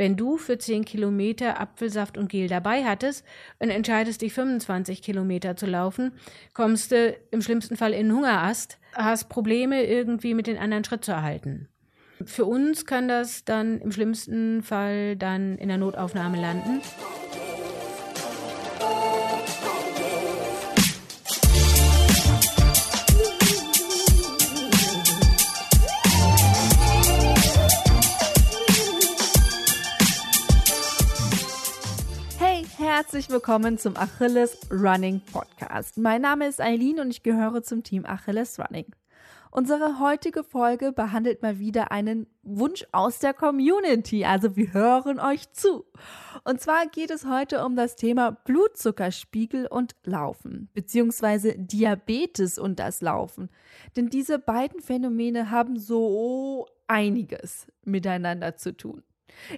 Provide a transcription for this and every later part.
Wenn du für 10 Kilometer Apfelsaft und Gel dabei hattest und entscheidest dich 25 Kilometer zu laufen, kommst du im schlimmsten Fall in Hungerast, hast Probleme irgendwie mit den anderen Schritt zu erhalten. Für uns kann das dann im schlimmsten Fall dann in der Notaufnahme landen. Herzlich willkommen zum Achilles Running Podcast. Mein Name ist Eileen und ich gehöre zum Team Achilles Running. Unsere heutige Folge behandelt mal wieder einen Wunsch aus der Community, also wir hören euch zu. Und zwar geht es heute um das Thema Blutzuckerspiegel und Laufen, beziehungsweise Diabetes und das Laufen. Denn diese beiden Phänomene haben so einiges miteinander zu tun.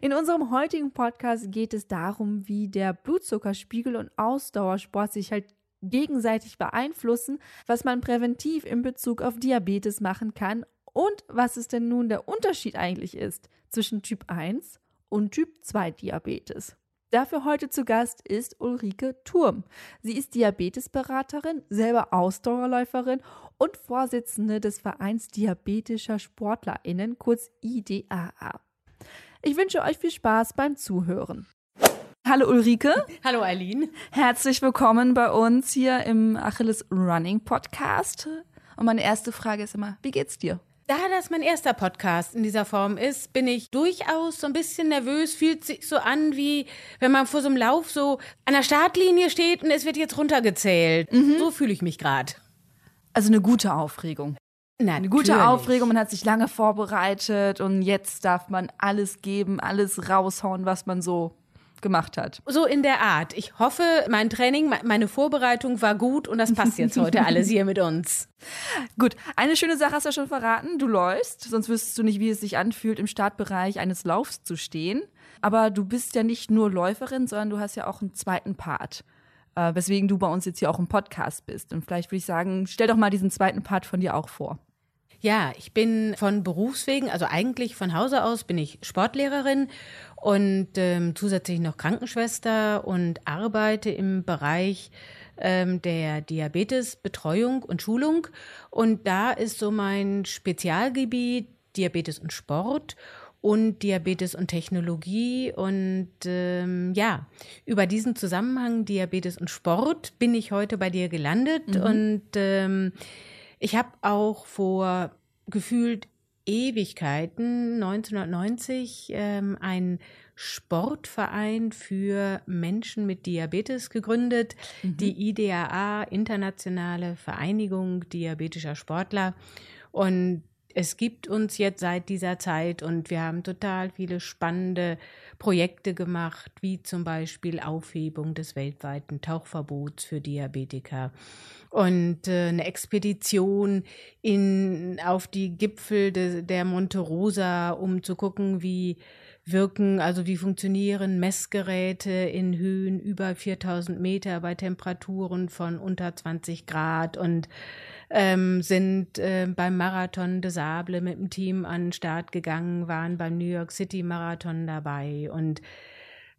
In unserem heutigen Podcast geht es darum, wie der Blutzuckerspiegel und Ausdauersport sich halt gegenseitig beeinflussen, was man präventiv in Bezug auf Diabetes machen kann und was es denn nun der Unterschied eigentlich ist zwischen Typ 1 und Typ 2 Diabetes. Dafür heute zu Gast ist Ulrike Turm. Sie ist Diabetesberaterin, selber Ausdauerläuferin und Vorsitzende des Vereins Diabetischer SportlerInnen, kurz IDAA. Ich wünsche euch viel Spaß beim Zuhören. Hallo Ulrike. Hallo Eileen. Herzlich willkommen bei uns hier im Achilles Running Podcast. Und meine erste Frage ist immer, wie geht's dir? Da das mein erster Podcast in dieser Form ist, bin ich durchaus so ein bisschen nervös. Fühlt sich so an, wie wenn man vor so einem Lauf so an der Startlinie steht und es wird jetzt runtergezählt. Mhm. So fühle ich mich gerade. Also eine gute Aufregung. Na, eine gute Aufregung, man hat sich lange vorbereitet und jetzt darf man alles geben, alles raushauen, was man so gemacht hat. So in der Art. Ich hoffe, mein Training, meine Vorbereitung war gut und das passt jetzt heute alles hier mit uns. Gut, eine schöne Sache hast du ja schon verraten. Du läufst, sonst wüsstest du nicht, wie es sich anfühlt, im Startbereich eines Laufs zu stehen. Aber du bist ja nicht nur Läuferin, sondern du hast ja auch einen zweiten Part. Äh, weswegen du bei uns jetzt hier auch im Podcast bist. Und vielleicht würde ich sagen, stell doch mal diesen zweiten Part von dir auch vor. Ja, ich bin von Berufswegen, also eigentlich von Hause aus bin ich Sportlehrerin und ähm, zusätzlich noch Krankenschwester und arbeite im Bereich ähm, der Diabetesbetreuung und Schulung. Und da ist so mein Spezialgebiet Diabetes und Sport und Diabetes und Technologie. Und ähm, ja, über diesen Zusammenhang Diabetes und Sport bin ich heute bei dir gelandet. Mhm. Und ähm, ich habe auch vor gefühlt Ewigkeiten, 1990, ähm, einen Sportverein für Menschen mit Diabetes gegründet, mhm. die IDAA, Internationale Vereinigung Diabetischer Sportler. Und es gibt uns jetzt seit dieser Zeit und wir haben total viele spannende Projekte gemacht, wie zum Beispiel Aufhebung des weltweiten Tauchverbots für Diabetiker und äh, eine Expedition in, auf die Gipfel de, der Monte Rosa, um zu gucken, wie wirken, also wie funktionieren Messgeräte in Höhen über 4000 Meter bei Temperaturen von unter 20 Grad und ähm, sind äh, beim Marathon de Sable mit dem Team an den Start gegangen, waren beim New York City Marathon dabei und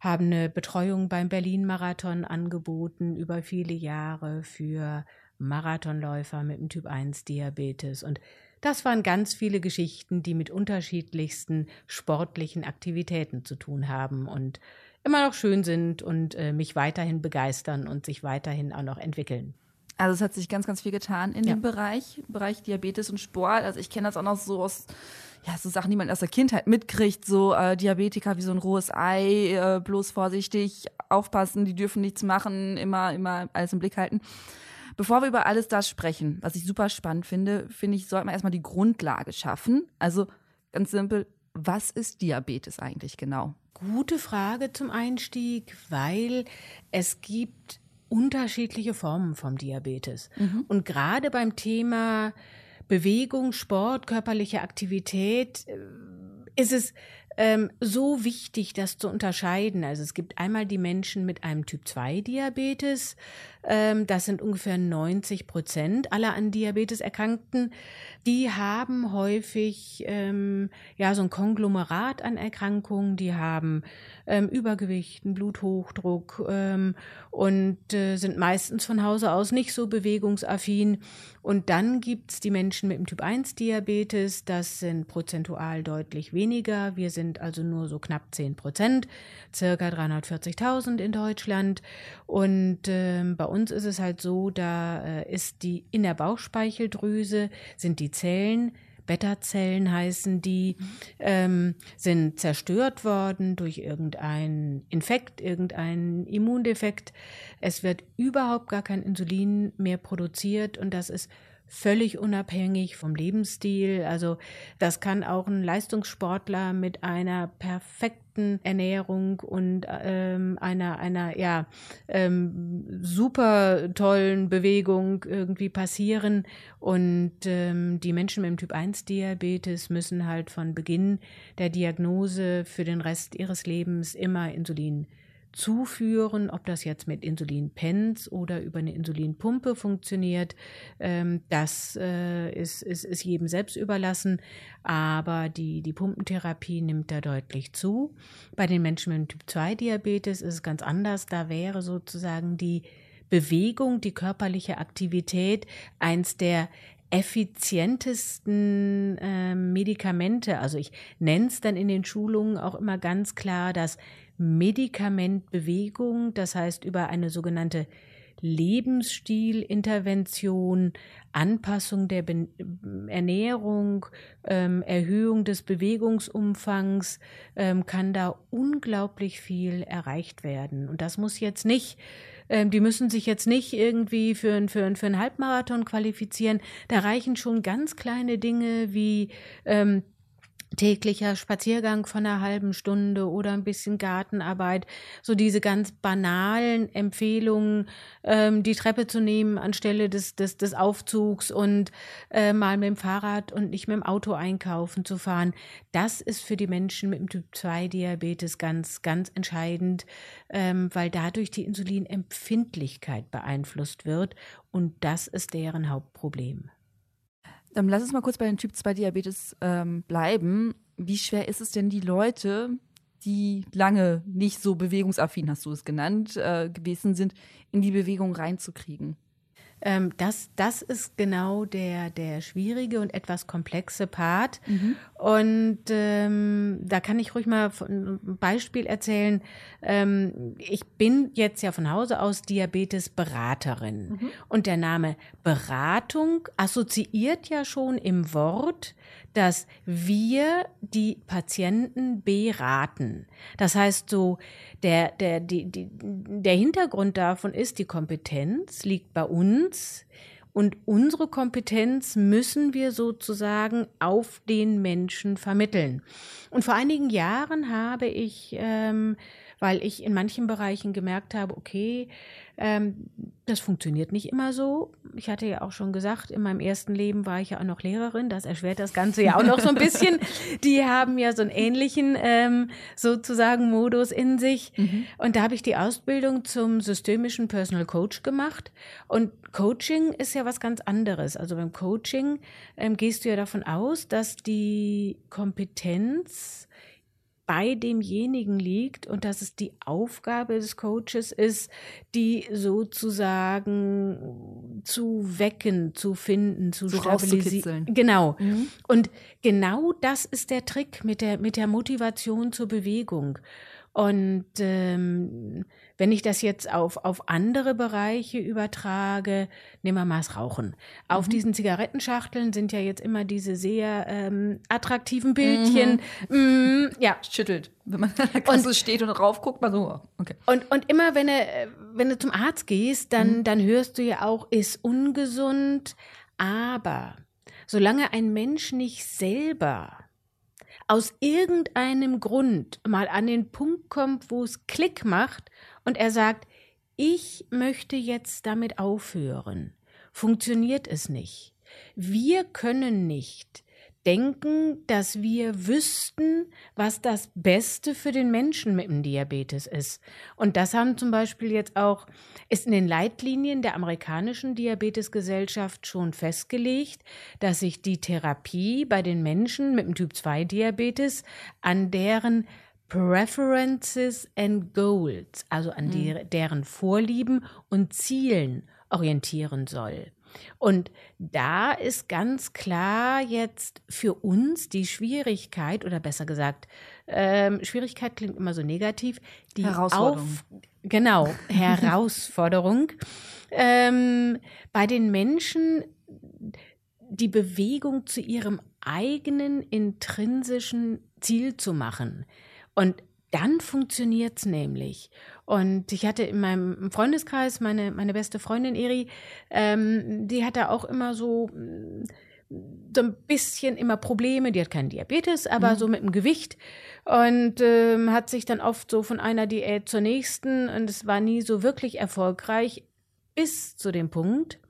haben eine Betreuung beim Berlin Marathon angeboten über viele Jahre für Marathonläufer mit dem Typ 1 Diabetes und das waren ganz viele Geschichten, die mit unterschiedlichsten sportlichen Aktivitäten zu tun haben und immer noch schön sind und äh, mich weiterhin begeistern und sich weiterhin auch noch entwickeln. Also es hat sich ganz, ganz viel getan in ja. dem Bereich, Bereich Diabetes und Sport. Also ich kenne das auch noch so aus, ja, so Sachen, die man aus der Kindheit mitkriegt, so äh, Diabetiker wie so ein rohes Ei, äh, bloß vorsichtig, aufpassen, die dürfen nichts machen, immer, immer alles im Blick halten. Bevor wir über alles das sprechen, was ich super spannend finde, finde ich, sollte man erstmal die Grundlage schaffen. Also ganz simpel, was ist Diabetes eigentlich genau? Gute Frage zum Einstieg, weil es gibt unterschiedliche Formen vom Diabetes. Mhm. Und gerade beim Thema Bewegung, Sport, körperliche Aktivität äh, ist es ähm, so wichtig, das zu unterscheiden. Also es gibt einmal die Menschen mit einem Typ 2 Diabetes, das sind ungefähr 90 Prozent aller an Diabetes Erkrankten, die haben häufig ähm, ja so ein Konglomerat an Erkrankungen, die haben ähm, Übergewicht, einen Bluthochdruck ähm, und äh, sind meistens von Hause aus nicht so bewegungsaffin. Und dann gibt's die Menschen mit dem Typ 1 Diabetes, das sind prozentual deutlich weniger. Wir sind also nur so knapp 10 Prozent, circa 340.000 in Deutschland. Und äh, bei uns ist es halt so, da äh, ist die in der Bauchspeicheldrüse sind die Zellen, Beta-Zellen heißen die, ähm, sind zerstört worden durch irgendeinen Infekt, irgendeinen Immundefekt. Es wird überhaupt gar kein Insulin mehr produziert und das ist völlig unabhängig vom Lebensstil. Also das kann auch ein Leistungssportler mit einer perfekten Ernährung und ähm, einer einer ja ähm, super tollen Bewegung irgendwie passieren. Und ähm, die Menschen mit dem Typ 1 Diabetes müssen halt von Beginn der Diagnose für den Rest ihres Lebens immer Insulin zuführen, ob das jetzt mit Insulinpens oder über eine Insulinpumpe funktioniert, ähm, das äh, ist, ist, ist jedem selbst überlassen. Aber die, die Pumpentherapie nimmt da deutlich zu. Bei den Menschen mit Typ 2 Diabetes ist es ganz anders. Da wäre sozusagen die Bewegung, die körperliche Aktivität eins der effizientesten äh, Medikamente. Also ich nenne es dann in den Schulungen auch immer ganz klar das Medikamentbewegung, das heißt über eine sogenannte Lebensstilintervention, Anpassung der Be Ernährung, ähm, Erhöhung des Bewegungsumfangs, ähm, kann da unglaublich viel erreicht werden. Und das muss jetzt nicht ähm, die müssen sich jetzt nicht irgendwie für, für, für einen Halbmarathon qualifizieren. Da reichen schon ganz kleine Dinge wie ähm, täglicher Spaziergang von einer halben Stunde oder ein bisschen Gartenarbeit, so diese ganz banalen Empfehlungen, ähm, die Treppe zu nehmen anstelle des, des, des Aufzugs und äh, mal mit dem Fahrrad und nicht mit dem Auto einkaufen zu fahren, das ist für die Menschen mit dem Typ 2 Diabetes ganz, ganz entscheidend, ähm, weil dadurch die Insulinempfindlichkeit beeinflusst wird. Und das ist deren Hauptproblem. Dann lass uns mal kurz bei den Typ 2 Diabetes ähm, bleiben. Wie schwer ist es denn, die Leute, die lange nicht so bewegungsaffin, hast du es genannt, äh, gewesen sind, in die Bewegung reinzukriegen? Ähm, das, das ist genau der, der schwierige und etwas komplexe Part. Mhm. Und ähm, da kann ich ruhig mal ein Beispiel erzählen. Ähm, ich bin jetzt ja von Hause aus Diabetesberaterin. Mhm. Und der Name Beratung assoziiert ja schon im Wort dass wir die Patienten beraten. Das heißt so, der, der, die, die, der Hintergrund davon ist, die Kompetenz liegt bei uns und unsere Kompetenz müssen wir sozusagen auf den Menschen vermitteln. Und vor einigen Jahren habe ich ähm, weil ich in manchen Bereichen gemerkt habe, okay, ähm, das funktioniert nicht immer so. Ich hatte ja auch schon gesagt, in meinem ersten Leben war ich ja auch noch Lehrerin. Das erschwert das Ganze ja auch noch so ein bisschen. Die haben ja so einen ähnlichen ähm, sozusagen Modus in sich. Mhm. Und da habe ich die Ausbildung zum systemischen Personal Coach gemacht. Und Coaching ist ja was ganz anderes. Also beim Coaching ähm, gehst du ja davon aus, dass die Kompetenz bei demjenigen liegt und dass es die Aufgabe des Coaches ist, die sozusagen zu wecken, zu finden, zu so stabilisieren. Genau. Mhm. Und genau das ist der Trick mit der, mit der Motivation zur Bewegung. Und ähm, wenn ich das jetzt auf, auf andere Bereiche übertrage, nehmen wir mal das Rauchen. Auf mhm. diesen Zigarettenschachteln sind ja jetzt immer diese sehr ähm, attraktiven Bildchen. Mhm. Mm, ja. Schüttelt. Wenn man an der Kasse und, steht und rauf guckt, man so, okay. Und, und immer, wenn du, wenn du zum Arzt gehst, dann, mhm. dann hörst du ja auch, ist ungesund. Aber solange ein Mensch nicht selber aus irgendeinem Grund mal an den Punkt kommt, wo es Klick macht und er sagt, ich möchte jetzt damit aufhören, funktioniert es nicht. Wir können nicht denken, dass wir wüssten, was das Beste für den Menschen mit dem Diabetes ist. Und das haben zum Beispiel jetzt auch, ist in den Leitlinien der amerikanischen Diabetesgesellschaft schon festgelegt, dass sich die Therapie bei den Menschen mit dem Typ 2 Diabetes an deren Preferences and Goals, also an die, mhm. deren Vorlieben und Zielen orientieren soll. Und da ist ganz klar jetzt für uns die Schwierigkeit, oder besser gesagt, ähm, Schwierigkeit klingt immer so negativ, die Herausforderung. Auf, genau, Herausforderung, ähm, bei den Menschen die Bewegung zu ihrem eigenen intrinsischen Ziel zu machen. Und dann funktioniert es nämlich. Und ich hatte in meinem Freundeskreis meine, meine beste Freundin Eri, ähm, die hatte auch immer so, so ein bisschen immer Probleme. Die hat keinen Diabetes, aber mhm. so mit dem Gewicht. Und ähm, hat sich dann oft so von einer Diät zur nächsten und es war nie so wirklich erfolgreich bis zu dem Punkt,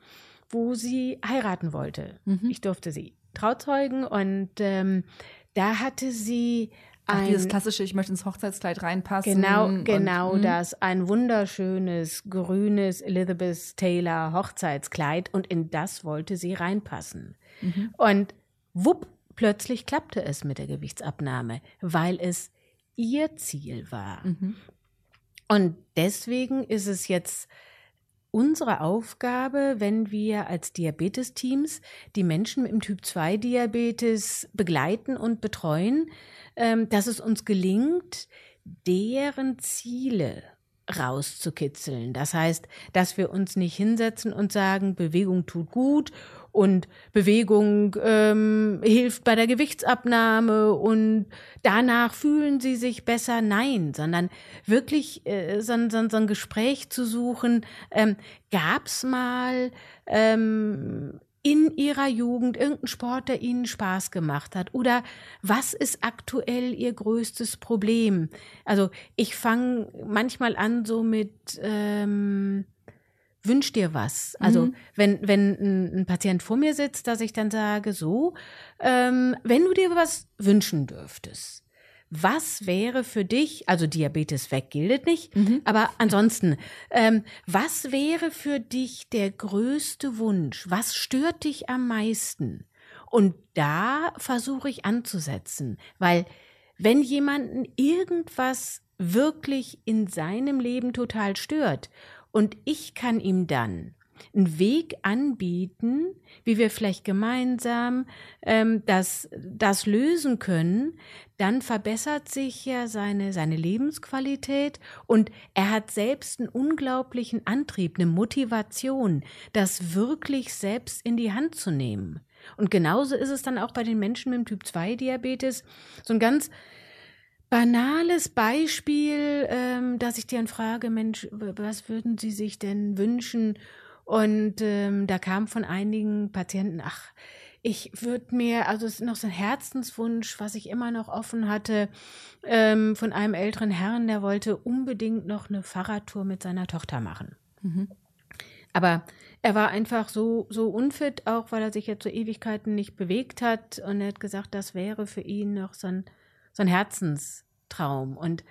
wo sie heiraten wollte. Mhm. Ich durfte sie trauzeugen und ähm, da hatte sie Ach, ein, dieses klassische, ich möchte ins Hochzeitskleid reinpassen. Genau, genau und, hm? das. Ein wunderschönes, grünes Elizabeth Taylor Hochzeitskleid und in das wollte sie reinpassen. Mhm. Und wupp, plötzlich klappte es mit der Gewichtsabnahme, weil es ihr Ziel war. Mhm. Und deswegen ist es jetzt unsere Aufgabe, wenn wir als Diabetesteams die Menschen mit dem Typ 2 Diabetes begleiten und betreuen, dass es uns gelingt, deren Ziele rauszukitzeln. Das heißt, dass wir uns nicht hinsetzen und sagen, Bewegung tut gut und Bewegung ähm, hilft bei der Gewichtsabnahme und danach fühlen sie sich besser. Nein, sondern wirklich äh, so, so, so ein Gespräch zu suchen. Ähm, Gab es mal ähm, in ihrer Jugend irgendein Sport, der ihnen Spaß gemacht hat? Oder was ist aktuell ihr größtes Problem? Also ich fange manchmal an so mit ähm, Wünsch dir was. Also mhm. wenn, wenn ein, ein, Patient vor mir sitzt, dass ich dann sage, so, ähm, wenn du dir was wünschen dürftest, was wäre für dich, also Diabetes weg gilt nicht, mhm. aber ansonsten, ähm, was wäre für dich der größte Wunsch? Was stört dich am meisten? Und da versuche ich anzusetzen, weil wenn jemanden irgendwas wirklich in seinem Leben total stört und ich kann ihm dann einen Weg anbieten, wie wir vielleicht gemeinsam ähm, das, das lösen können, dann verbessert sich ja seine, seine Lebensqualität und er hat selbst einen unglaublichen Antrieb, eine Motivation, das wirklich selbst in die Hand zu nehmen. Und genauso ist es dann auch bei den Menschen mit dem Typ 2 Diabetes. So ein ganz banales Beispiel, ähm, dass ich dir frage, Mensch, was würden Sie sich denn wünschen, und ähm, da kam von einigen Patienten, ach, ich würde mir, also es ist noch so ein Herzenswunsch, was ich immer noch offen hatte, ähm, von einem älteren Herrn, der wollte unbedingt noch eine Fahrradtour mit seiner Tochter machen. Mhm. Aber er war einfach so, so unfit, auch weil er sich jetzt so Ewigkeiten nicht bewegt hat. Und er hat gesagt, das wäre für ihn noch so ein, so ein Herzenstraum. Und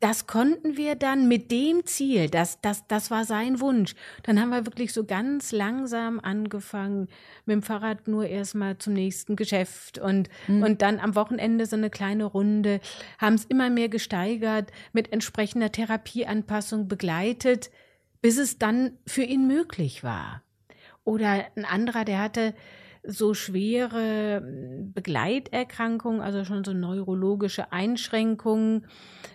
das konnten wir dann mit dem Ziel, das, das, das war sein Wunsch. Dann haben wir wirklich so ganz langsam angefangen, mit dem Fahrrad nur erstmal zum nächsten Geschäft und, mhm. und dann am Wochenende so eine kleine Runde, haben es immer mehr gesteigert, mit entsprechender Therapieanpassung begleitet, bis es dann für ihn möglich war. Oder ein anderer, der hatte so schwere hm, Begleiterkrankungen, also schon so neurologische Einschränkungen.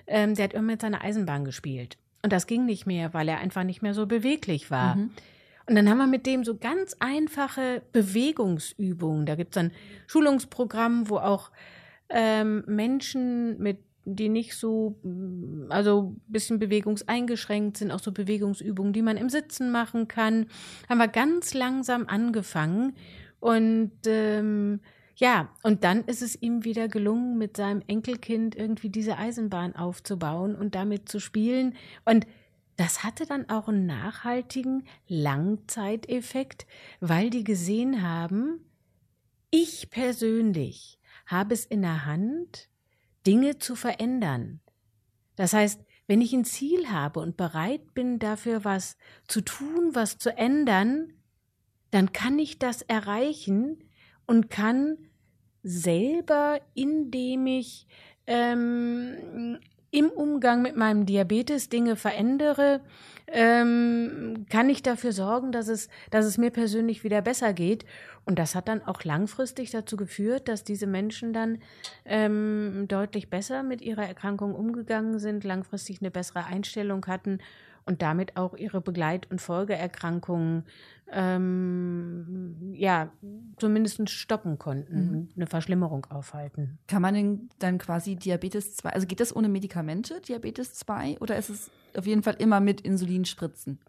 Ähm, der hat immer mit seiner Eisenbahn gespielt. Und das ging nicht mehr, weil er einfach nicht mehr so beweglich war. Mhm. Und dann haben wir mit dem so ganz einfache Bewegungsübungen. Da gibt es ein Schulungsprogramm, wo auch ähm, Menschen mit die nicht so, hm, also ein bisschen bewegungseingeschränkt sind, auch so Bewegungsübungen, die man im Sitzen machen kann, haben wir ganz langsam angefangen und ähm, ja, und dann ist es ihm wieder gelungen, mit seinem Enkelkind irgendwie diese Eisenbahn aufzubauen und damit zu spielen. Und das hatte dann auch einen nachhaltigen Langzeiteffekt, weil die gesehen haben, ich persönlich habe es in der Hand, Dinge zu verändern. Das heißt, wenn ich ein Ziel habe und bereit bin, dafür was zu tun, was zu ändern, dann kann ich das erreichen und kann selber, indem ich ähm, im Umgang mit meinem Diabetes Dinge verändere, ähm, kann ich dafür sorgen, dass es, dass es mir persönlich wieder besser geht. Und das hat dann auch langfristig dazu geführt, dass diese Menschen dann ähm, deutlich besser mit ihrer Erkrankung umgegangen sind, langfristig eine bessere Einstellung hatten und damit auch ihre Begleit- und Folgeerkrankungen ähm, ja zumindest stoppen konnten mhm. eine Verschlimmerung aufhalten. Kann man denn dann quasi Diabetes 2, also geht das ohne Medikamente, Diabetes 2, oder ist es auf jeden Fall immer mit Insulinspritzen?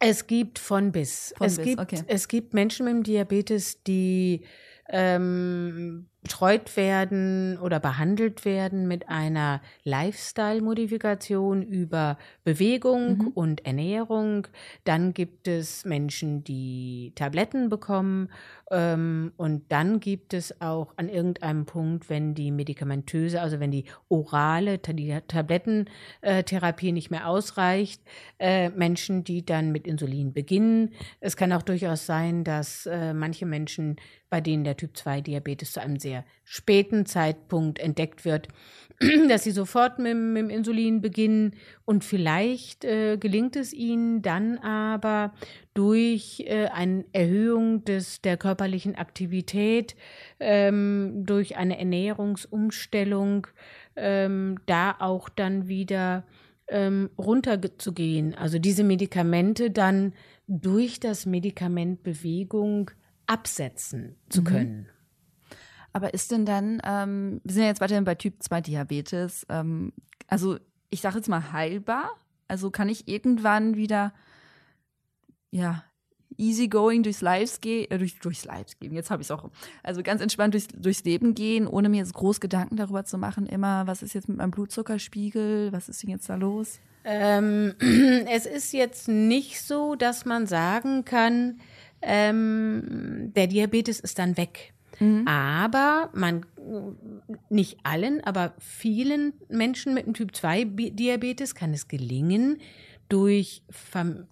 Es gibt von bis. Von es, bis gibt, okay. es gibt Menschen mit dem Diabetes, die ähm, betreut werden oder behandelt werden mit einer Lifestyle-Modifikation über Bewegung mhm. und Ernährung. Dann gibt es Menschen, die Tabletten bekommen. Ähm, und dann gibt es auch an irgendeinem Punkt, wenn die medikamentöse, also wenn die orale, die Tablettentherapie nicht mehr ausreicht, äh, Menschen, die dann mit Insulin beginnen. Es kann auch durchaus sein, dass äh, manche Menschen bei denen der Typ-2-Diabetes zu einem sehr späten Zeitpunkt entdeckt wird, dass sie sofort mit, mit dem Insulin beginnen und vielleicht äh, gelingt es ihnen dann aber durch äh, eine Erhöhung des, der körperlichen Aktivität, ähm, durch eine Ernährungsumstellung, ähm, da auch dann wieder ähm, runterzugehen. Also diese Medikamente dann durch das Medikament Bewegung absetzen zu mhm. können. Aber ist denn dann, ähm, wir sind ja jetzt weiterhin bei Typ 2 Diabetes, ähm, also ich sage jetzt mal heilbar? Also kann ich irgendwann wieder, ja, easygoing durchs Lives gehen, äh, durch, durchs Lives gehen, jetzt habe ich es auch, also ganz entspannt durchs, durchs Leben gehen, ohne mir jetzt groß Gedanken darüber zu machen, immer, was ist jetzt mit meinem Blutzuckerspiegel, was ist denn jetzt da los? Ähm, es ist jetzt nicht so, dass man sagen kann, ähm, der Diabetes ist dann weg. Mhm. Aber man, nicht allen, aber vielen Menschen mit einem Typ 2 Diabetes kann es gelingen, durch,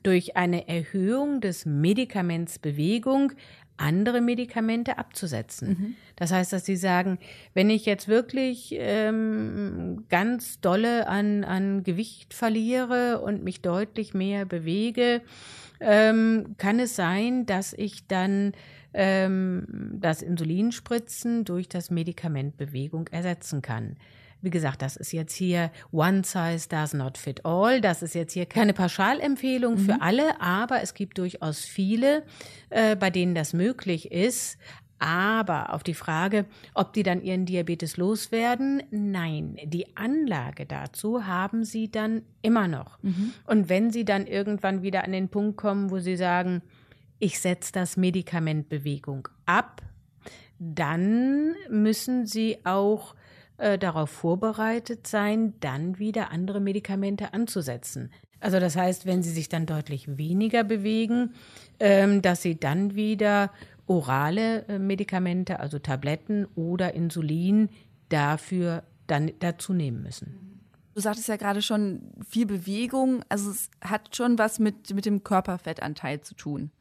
durch eine Erhöhung des Medikaments Bewegung andere Medikamente abzusetzen. Mhm. Das heißt, dass sie sagen, wenn ich jetzt wirklich ähm, ganz dolle an, an Gewicht verliere und mich deutlich mehr bewege, ähm, kann es sein, dass ich dann ähm, das Insulinspritzen durch das Medikament Bewegung ersetzen kann. Wie gesagt, das ist jetzt hier One Size Does Not Fit All. Das ist jetzt hier keine Pauschalempfehlung mhm. für alle, aber es gibt durchaus viele, äh, bei denen das möglich ist. Aber auf die Frage, ob die dann ihren Diabetes loswerden, nein, die Anlage dazu haben sie dann immer noch. Mhm. Und wenn sie dann irgendwann wieder an den Punkt kommen, wo sie sagen, ich setze das Medikament Bewegung ab, dann müssen sie auch äh, darauf vorbereitet sein, dann wieder andere Medikamente anzusetzen. Also das heißt, wenn sie sich dann deutlich weniger bewegen, ähm, dass sie dann wieder orale äh, Medikamente, also Tabletten oder Insulin, dafür dann dazu nehmen müssen. Du sagtest ja gerade schon viel Bewegung, also es hat schon was mit, mit dem Körperfettanteil zu tun.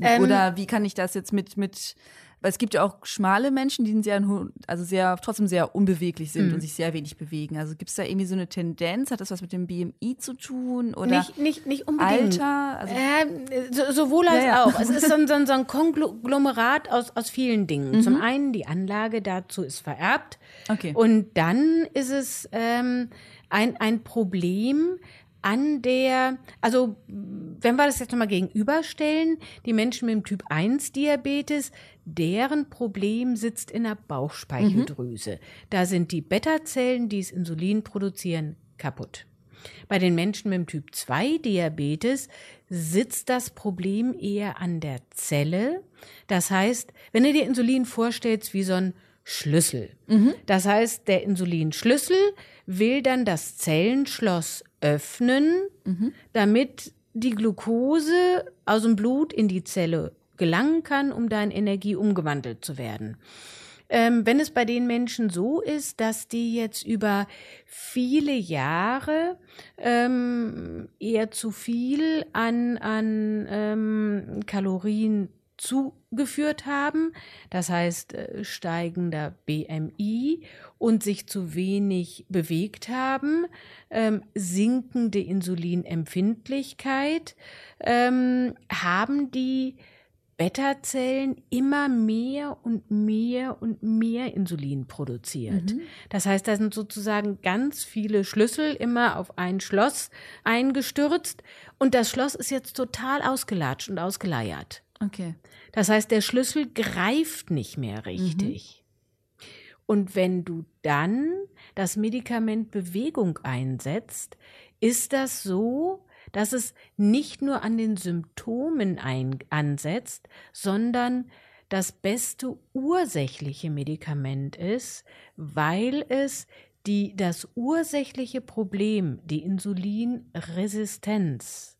Ähm, Oder wie kann ich das jetzt mit, mit weil es gibt ja auch schmale Menschen, die sehr, also sehr, trotzdem sehr unbeweglich sind mhm. und sich sehr wenig bewegen. Also gibt es da irgendwie so eine Tendenz? Hat das was mit dem BMI zu tun? Oder nicht, nicht, nicht unbedingt. Alter? Also äh, so, sowohl als ja, ja. auch. Es ist so ein, so ein, so ein Konglomerat aus, aus vielen Dingen. Mhm. Zum einen, die Anlage dazu ist vererbt. Okay. Und dann ist es ähm, ein, ein Problem, an der, also wenn wir das jetzt nochmal gegenüberstellen, die Menschen mit dem Typ 1 Diabetes, deren Problem sitzt in der Bauchspeicheldrüse. Mhm. Da sind die Beta-Zellen, die das Insulin produzieren, kaputt. Bei den Menschen mit dem Typ 2 Diabetes sitzt das Problem eher an der Zelle. Das heißt, wenn du dir Insulin vorstellst wie so ein Schlüssel. Mhm. Das heißt, der Insulinschlüssel will dann das Zellenschloss öffnen, mhm. damit die Glucose aus dem Blut in die Zelle gelangen kann, um da in Energie umgewandelt zu werden. Ähm, wenn es bei den Menschen so ist, dass die jetzt über viele Jahre ähm, eher zu viel an, an ähm, Kalorien zugeführt haben, das heißt äh, steigender BMI und sich zu wenig bewegt haben, ähm, sinkende Insulinempfindlichkeit, ähm, haben die Beta-Zellen immer mehr und mehr und mehr Insulin produziert. Mhm. Das heißt, da sind sozusagen ganz viele Schlüssel immer auf ein Schloss eingestürzt und das Schloss ist jetzt total ausgelatscht und ausgeleiert. Okay. Das heißt, der Schlüssel greift nicht mehr richtig. Mhm. Und wenn du dann das Medikament Bewegung einsetzt, ist das so, dass es nicht nur an den Symptomen ein, ansetzt, sondern das beste ursächliche Medikament ist, weil es die, das ursächliche Problem, die Insulinresistenz,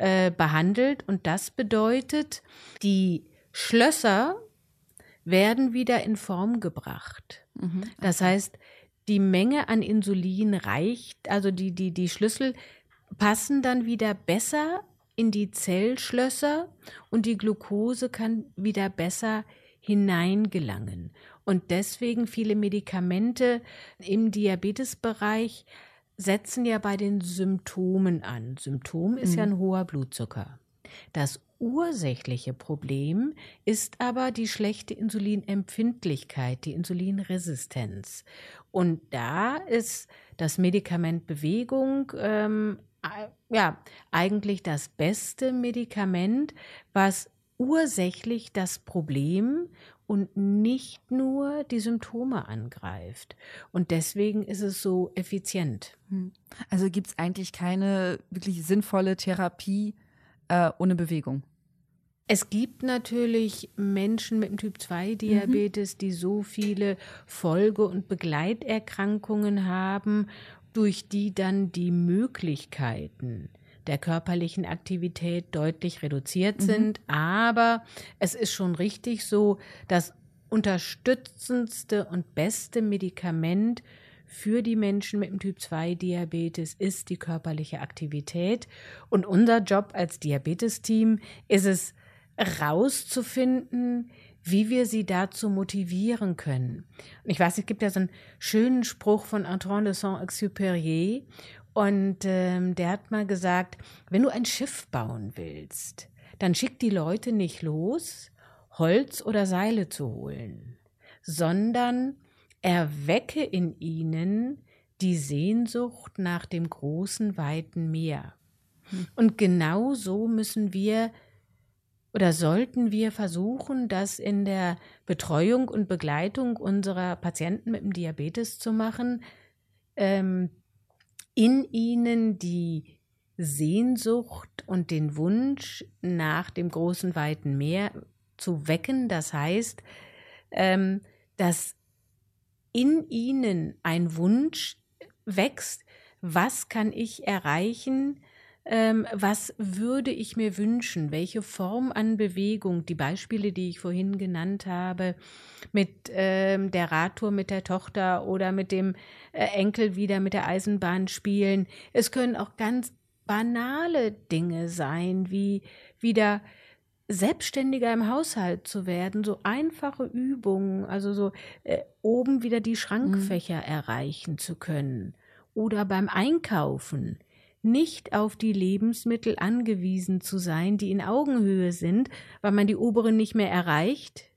äh, behandelt. Und das bedeutet, die Schlösser werden wieder in Form gebracht. Mhm, okay. Das heißt, die Menge an Insulin reicht, also die, die, die Schlüssel passen dann wieder besser in die Zellschlösser und die Glucose kann wieder besser hineingelangen. Und deswegen viele Medikamente im Diabetesbereich setzen ja bei den Symptomen an. Symptom ist mhm. ja ein hoher Blutzucker. Das ursächliche Problem ist aber die schlechte Insulinempfindlichkeit, die Insulinresistenz. Und da ist das Medikament Bewegung ähm, ja eigentlich das beste Medikament, was ursächlich das Problem und nicht nur die Symptome angreift. Und deswegen ist es so effizient. Hm. Also gibt es eigentlich keine wirklich sinnvolle Therapie äh, ohne Bewegung? Es gibt natürlich Menschen mit dem Typ-2-Diabetes, mhm. die so viele Folge- und Begleiterkrankungen haben, durch die dann die Möglichkeiten der körperlichen Aktivität deutlich reduziert mhm. sind. Aber es ist schon richtig so, das unterstützendste und beste Medikament für die Menschen mit dem Typ-2-Diabetes ist die körperliche Aktivität. Und unser Job als Diabetesteam ist es, rauszufinden, wie wir sie dazu motivieren können. Und ich weiß, es gibt ja so einen schönen Spruch von Antoine de Saint-Exupéry und ähm, der hat mal gesagt, wenn du ein Schiff bauen willst, dann schick die Leute nicht los, Holz oder Seile zu holen, sondern erwecke in ihnen die Sehnsucht nach dem großen, weiten Meer. Und genau so müssen wir oder sollten wir versuchen, das in der Betreuung und Begleitung unserer Patienten mit dem Diabetes zu machen, ähm, in ihnen die Sehnsucht und den Wunsch nach dem großen, weiten Meer zu wecken. Das heißt, ähm, dass in ihnen ein Wunsch wächst, was kann ich erreichen, ähm, was würde ich mir wünschen? Welche Form an Bewegung? Die Beispiele, die ich vorhin genannt habe, mit ähm, der Radtour mit der Tochter oder mit dem äh, Enkel wieder mit der Eisenbahn spielen. Es können auch ganz banale Dinge sein, wie wieder selbstständiger im Haushalt zu werden, so einfache Übungen, also so äh, oben wieder die Schrankfächer mhm. erreichen zu können oder beim Einkaufen nicht auf die Lebensmittel angewiesen zu sein, die in Augenhöhe sind, weil man die oberen nicht mehr erreicht.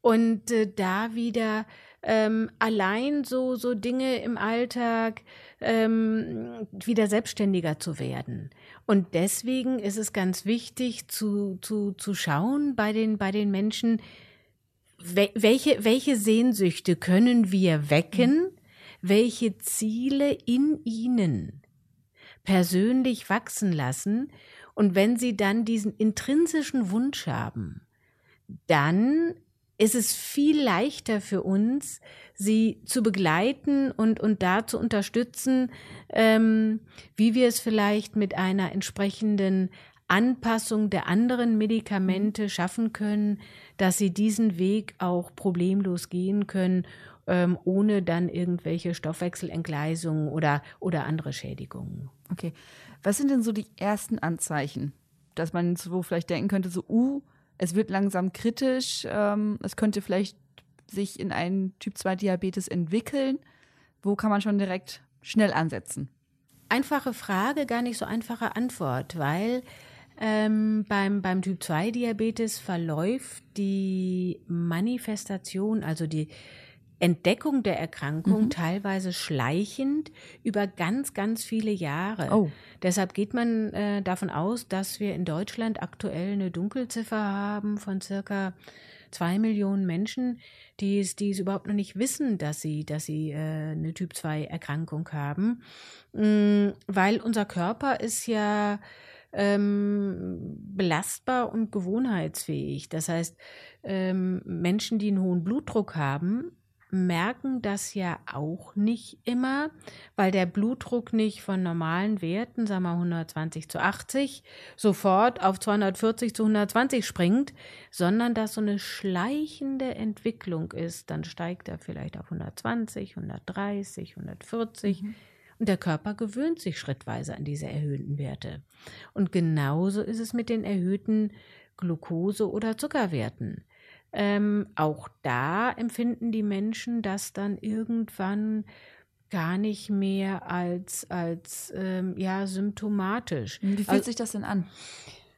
Und äh, da wieder ähm, allein so, so Dinge im Alltag ähm, wieder selbstständiger zu werden. Und deswegen ist es ganz wichtig zu, zu, zu schauen bei den, bei den Menschen, welche, welche Sehnsüchte können wir wecken, welche Ziele in ihnen persönlich wachsen lassen. Und wenn sie dann diesen intrinsischen Wunsch haben, dann ist es viel leichter für uns, sie zu begleiten und, und da zu unterstützen, ähm, wie wir es vielleicht mit einer entsprechenden Anpassung der anderen Medikamente schaffen können, dass sie diesen Weg auch problemlos gehen können, ähm, ohne dann irgendwelche Stoffwechselentgleisungen oder, oder andere Schädigungen. Okay. Was sind denn so die ersten Anzeichen, dass man so vielleicht denken könnte, so, uh, es wird langsam kritisch, ähm, es könnte vielleicht sich in einen Typ-2-Diabetes entwickeln? Wo kann man schon direkt schnell ansetzen? Einfache Frage, gar nicht so einfache Antwort, weil ähm, beim, beim Typ-2-Diabetes verläuft die Manifestation, also die Entdeckung der Erkrankung mhm. teilweise schleichend über ganz, ganz viele Jahre. Oh. Deshalb geht man äh, davon aus, dass wir in Deutschland aktuell eine Dunkelziffer haben von circa zwei Millionen Menschen, die es, die es überhaupt noch nicht wissen, dass sie, dass sie äh, eine Typ-2-Erkrankung haben. Mhm, weil unser Körper ist ja ähm, belastbar und gewohnheitsfähig. Das heißt, ähm, Menschen, die einen hohen Blutdruck haben, merken das ja auch nicht immer, weil der Blutdruck nicht von normalen Werten, sagen wir 120 zu 80, sofort auf 240 zu 120 springt, sondern dass so eine schleichende Entwicklung ist. Dann steigt er vielleicht auf 120, 130, 140. Mhm. Und der Körper gewöhnt sich schrittweise an diese erhöhten Werte. Und genauso ist es mit den erhöhten Glucose- oder Zuckerwerten. Ähm, auch da empfinden die Menschen das dann irgendwann gar nicht mehr als, als ähm, ja, symptomatisch. Wie fühlt also, sich das denn an?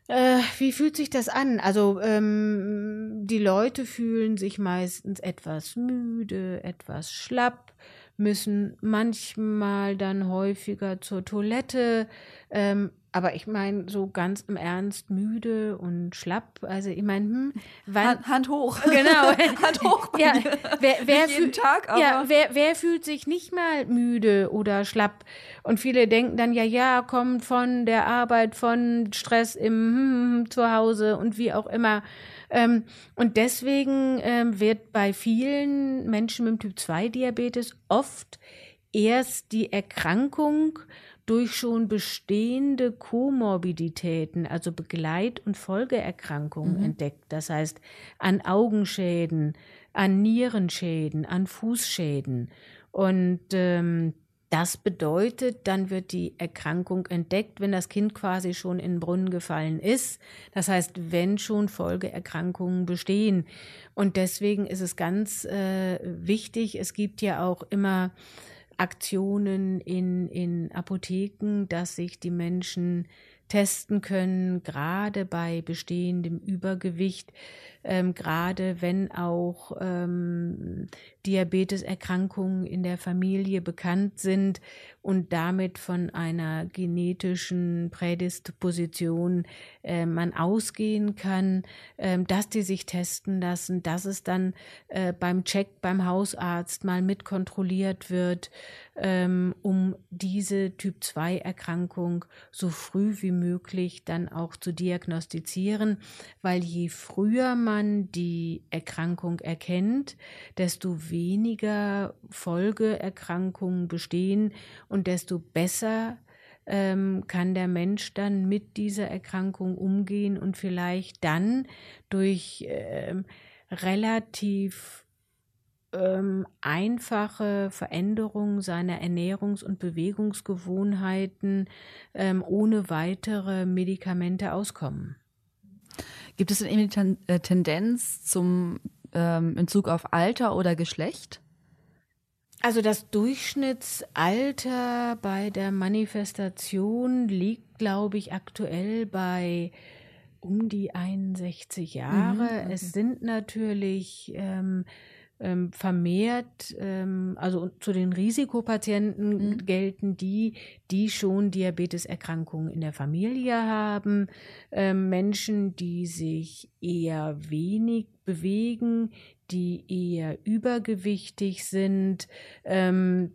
Äh, wie fühlt sich das an? Also ähm, die Leute fühlen sich meistens etwas müde, etwas schlapp, müssen manchmal dann häufiger zur Toilette, ähm, aber ich meine, so ganz im Ernst müde und schlapp. Also ich meine, hm, Hand, Hand, hoch. Genau. Hand hoch. Ja, wer, wer nicht jeden Tag, aber. Ja, wer, wer fühlt sich nicht mal müde oder schlapp? Und viele denken dann, ja, ja, kommt von der Arbeit, von Stress im hm, hm, hm zu Hause und wie auch immer. Ähm, und deswegen ähm, wird bei vielen Menschen mit Typ 2 Diabetes oft erst die Erkrankung durch schon bestehende Komorbiditäten, also Begleit- und Folgeerkrankungen mhm. entdeckt. Das heißt, an Augenschäden, an Nierenschäden, an Fußschäden. Und ähm, das bedeutet, dann wird die Erkrankung entdeckt, wenn das Kind quasi schon in den Brunnen gefallen ist. Das heißt, wenn schon Folgeerkrankungen bestehen. Und deswegen ist es ganz äh, wichtig, es gibt ja auch immer Aktionen in, in Apotheken, dass sich die Menschen testen können, gerade bei bestehendem Übergewicht, ähm, gerade wenn auch ähm, Diabeteserkrankungen in der Familie bekannt sind und damit von einer genetischen Prädisposition äh, man ausgehen kann, äh, dass die sich testen lassen, dass es dann äh, beim Check beim Hausarzt mal mitkontrolliert wird, ähm, um diese Typ-2-Erkrankung so früh wie möglich dann auch zu diagnostizieren, weil je früher man die Erkrankung erkennt, desto weniger Folgeerkrankungen bestehen und desto besser ähm, kann der Mensch dann mit dieser Erkrankung umgehen und vielleicht dann durch ähm, relativ ähm, einfache Veränderung seiner Ernährungs- und Bewegungsgewohnheiten ähm, ohne weitere Medikamente auskommen. Gibt es denn eine äh, Tendenz zum ähm, in Bezug auf Alter oder Geschlecht? Also das Durchschnittsalter bei der Manifestation liegt, glaube ich, aktuell bei um die 61 Jahre. Mhm, okay. Es sind natürlich ähm, ähm, vermehrt, ähm, also zu den Risikopatienten mhm. gelten die, die schon Diabeteserkrankungen in der Familie haben, ähm, Menschen, die sich eher wenig bewegen, die eher übergewichtig sind. Ähm,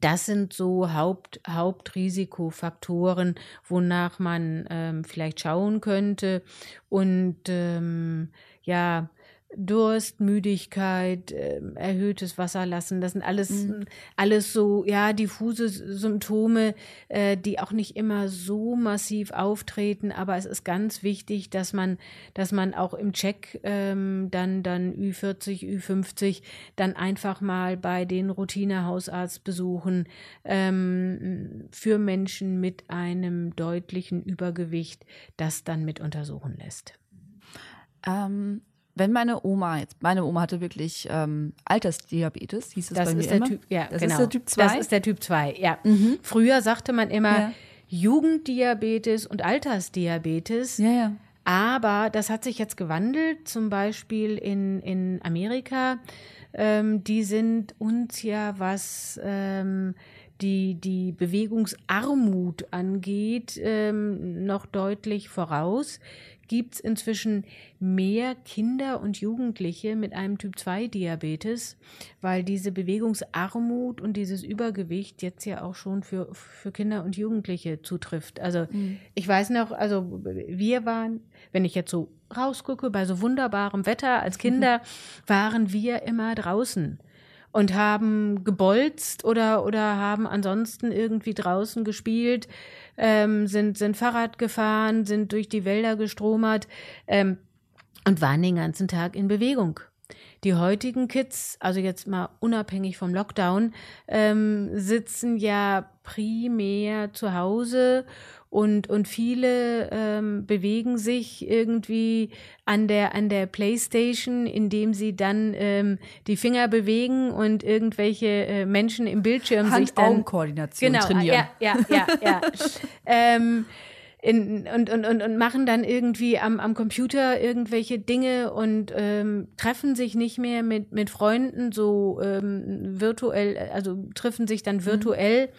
das sind so Haupt, Hauptrisikofaktoren, wonach man ähm, vielleicht schauen könnte. Und ähm, ja, Durst, Müdigkeit, äh, erhöhtes Wasserlassen, das sind alles, mhm. alles so, ja, diffuse Symptome, äh, die auch nicht immer so massiv auftreten, aber es ist ganz wichtig, dass man, dass man auch im Check ähm, dann, dann Ü40, Ü50 dann einfach mal bei den Routinehausarzt besuchen ähm, für Menschen mit einem deutlichen Übergewicht, das dann mit untersuchen lässt. Ähm, wenn meine Oma jetzt, meine Oma hatte wirklich ähm, Altersdiabetes, hieß es das bei mir immer. Typ, ja, das genau. ist der Typ 2? Das ist der Typ 2, ja. Mhm. Früher sagte man immer ja. Jugenddiabetes und Altersdiabetes. Ja, ja. Aber das hat sich jetzt gewandelt, zum Beispiel in, in Amerika. Ähm, die sind uns ja, was ähm, die, die Bewegungsarmut angeht, ähm, noch deutlich voraus gibt es inzwischen mehr Kinder und Jugendliche mit einem Typ-2-Diabetes, weil diese Bewegungsarmut und dieses Übergewicht jetzt ja auch schon für, für Kinder und Jugendliche zutrifft. Also mhm. ich weiß noch, also wir waren, wenn ich jetzt so rausgucke, bei so wunderbarem Wetter als Kinder, waren wir immer draußen und haben gebolzt oder, oder haben ansonsten irgendwie draußen gespielt ähm, sind, sind Fahrrad gefahren, sind durch die Wälder gestromert ähm, und waren den ganzen Tag in Bewegung. Die heutigen Kids, also jetzt mal unabhängig vom Lockdown, ähm, sitzen ja primär zu Hause und, und viele ähm, bewegen sich irgendwie an der, an der Playstation, indem sie dann ähm, die Finger bewegen und irgendwelche äh, Menschen im Bildschirm sich dann... Hand-Augen-Koordination genau, trainieren. Ja, ja, ja, ja. ähm, in, und, und, und, und machen dann irgendwie am, am Computer irgendwelche Dinge und ähm, treffen sich nicht mehr mit, mit Freunden so ähm, virtuell, also treffen sich dann mhm. virtuell. Mhm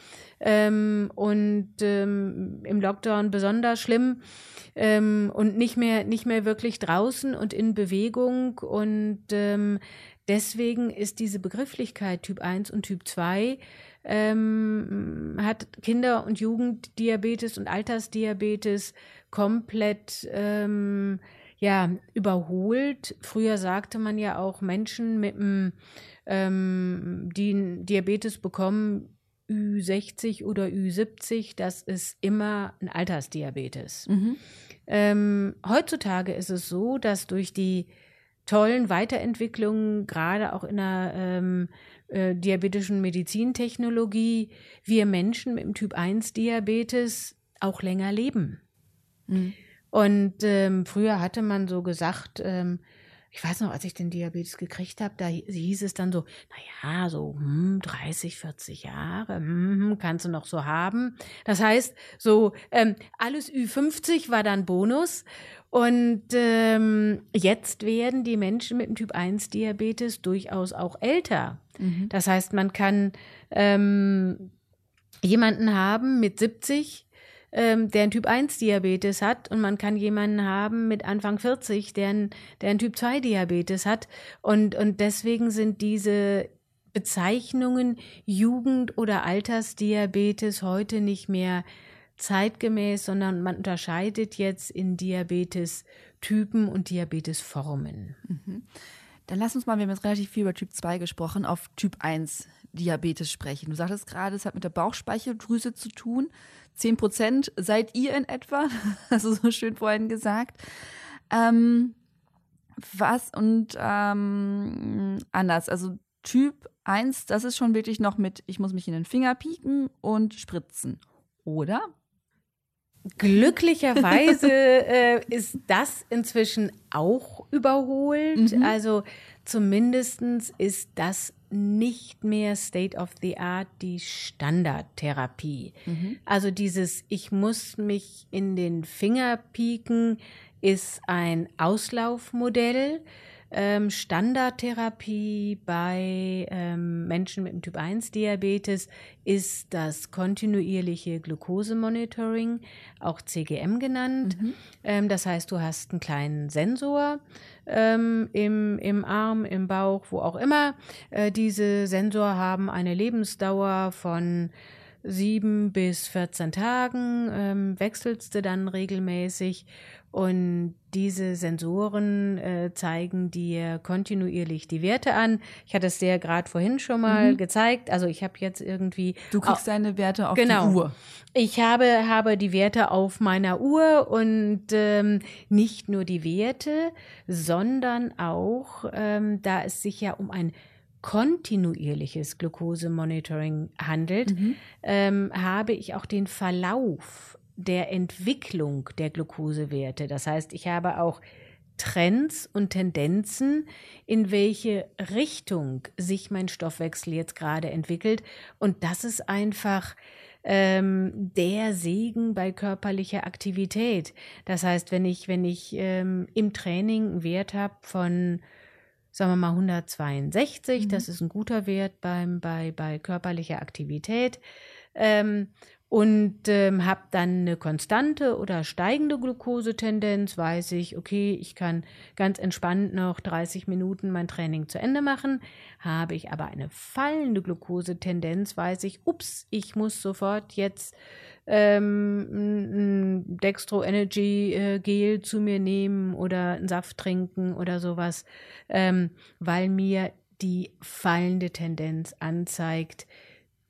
ähm, und ähm, im Lockdown besonders schlimm ähm, und nicht mehr, nicht mehr wirklich draußen und in Bewegung und ähm, deswegen ist diese Begrifflichkeit Typ 1 und Typ 2 ähm, hat Kinder- und Jugenddiabetes und Altersdiabetes komplett ähm, ja, überholt. Früher sagte man ja auch Menschen mit einem, ähm, die Diabetes bekommen, Ü60 oder Ü70, das ist immer ein Altersdiabetes. Mhm. Ähm, heutzutage ist es so, dass durch die tollen Weiterentwicklungen, gerade auch in der ähm, äh, diabetischen Medizintechnologie, wir Menschen mit dem Typ 1 Diabetes auch länger leben. Mhm. Und ähm, früher hatte man so gesagt, ähm, ich weiß noch, als ich den Diabetes gekriegt habe, da hieß es dann so, naja, so hm, 30, 40 Jahre, hm, hm, kannst du noch so haben. Das heißt, so ähm, alles Ü50 war dann Bonus. Und ähm, jetzt werden die Menschen mit dem Typ 1 Diabetes durchaus auch älter. Mhm. Das heißt, man kann ähm, jemanden haben mit 70, ähm, der einen Typ 1 Diabetes hat und man kann jemanden haben mit Anfang 40, der einen, der einen Typ 2 Diabetes hat. Und, und deswegen sind diese Bezeichnungen Jugend- oder Altersdiabetes heute nicht mehr zeitgemäß, sondern man unterscheidet jetzt in Diabetes-Typen und Diabetesformen. Mhm. Dann lass uns mal, wir haben jetzt relativ viel über Typ 2 gesprochen, auf Typ 1 Diabetes sprechen. Du sagtest gerade, es hat mit der Bauchspeicheldrüse zu tun. 10 Prozent seid ihr in etwa, also so schön vorhin gesagt. Ähm, was und ähm, anders, also Typ 1, das ist schon wirklich noch mit, ich muss mich in den Finger pieken und spritzen, oder? Glücklicherweise äh, ist das inzwischen auch überholt. Mhm. Also zumindest ist das nicht mehr State of the Art die Standardtherapie. Mhm. Also dieses Ich muss mich in den Finger pieken ist ein Auslaufmodell. Ähm, Standardtherapie bei ähm, Menschen mit dem Typ 1 Diabetes ist das kontinuierliche Glukosemonitoring, auch CGM genannt. Mhm. Ähm, das heißt, du hast einen kleinen Sensor ähm, im, im Arm, im Bauch, wo auch immer. Äh, diese Sensor haben eine Lebensdauer von sieben bis 14 Tagen ähm, wechselst du dann regelmäßig und diese Sensoren äh, zeigen dir kontinuierlich die Werte an. Ich hatte es dir gerade vorhin schon mal mhm. gezeigt. Also ich habe jetzt irgendwie. Du kriegst deine Werte auf genau. die Uhr. Ich habe, habe die Werte auf meiner Uhr und ähm, nicht nur die Werte, sondern auch, ähm, da es sich ja um ein kontinuierliches Glukosemonitoring handelt, mhm. ähm, habe ich auch den Verlauf der Entwicklung der Glukosewerte. Das heißt, ich habe auch Trends und Tendenzen, in welche Richtung sich mein Stoffwechsel jetzt gerade entwickelt. Und das ist einfach ähm, der Segen bei körperlicher Aktivität. Das heißt, wenn ich, wenn ich ähm, im Training einen Wert habe von sagen wir mal 162, mhm. das ist ein guter Wert beim, bei, bei körperlicher Aktivität. Ähm, und ähm, habe dann eine konstante oder steigende Glukosetendenz, weiß ich, okay, ich kann ganz entspannt noch 30 Minuten mein Training zu Ende machen. Habe ich aber eine fallende Glukosetendenz, weiß ich, ups, ich muss sofort jetzt ähm, ein Dextro Energy äh, Gel zu mir nehmen oder einen Saft trinken oder sowas, ähm, weil mir die fallende Tendenz anzeigt,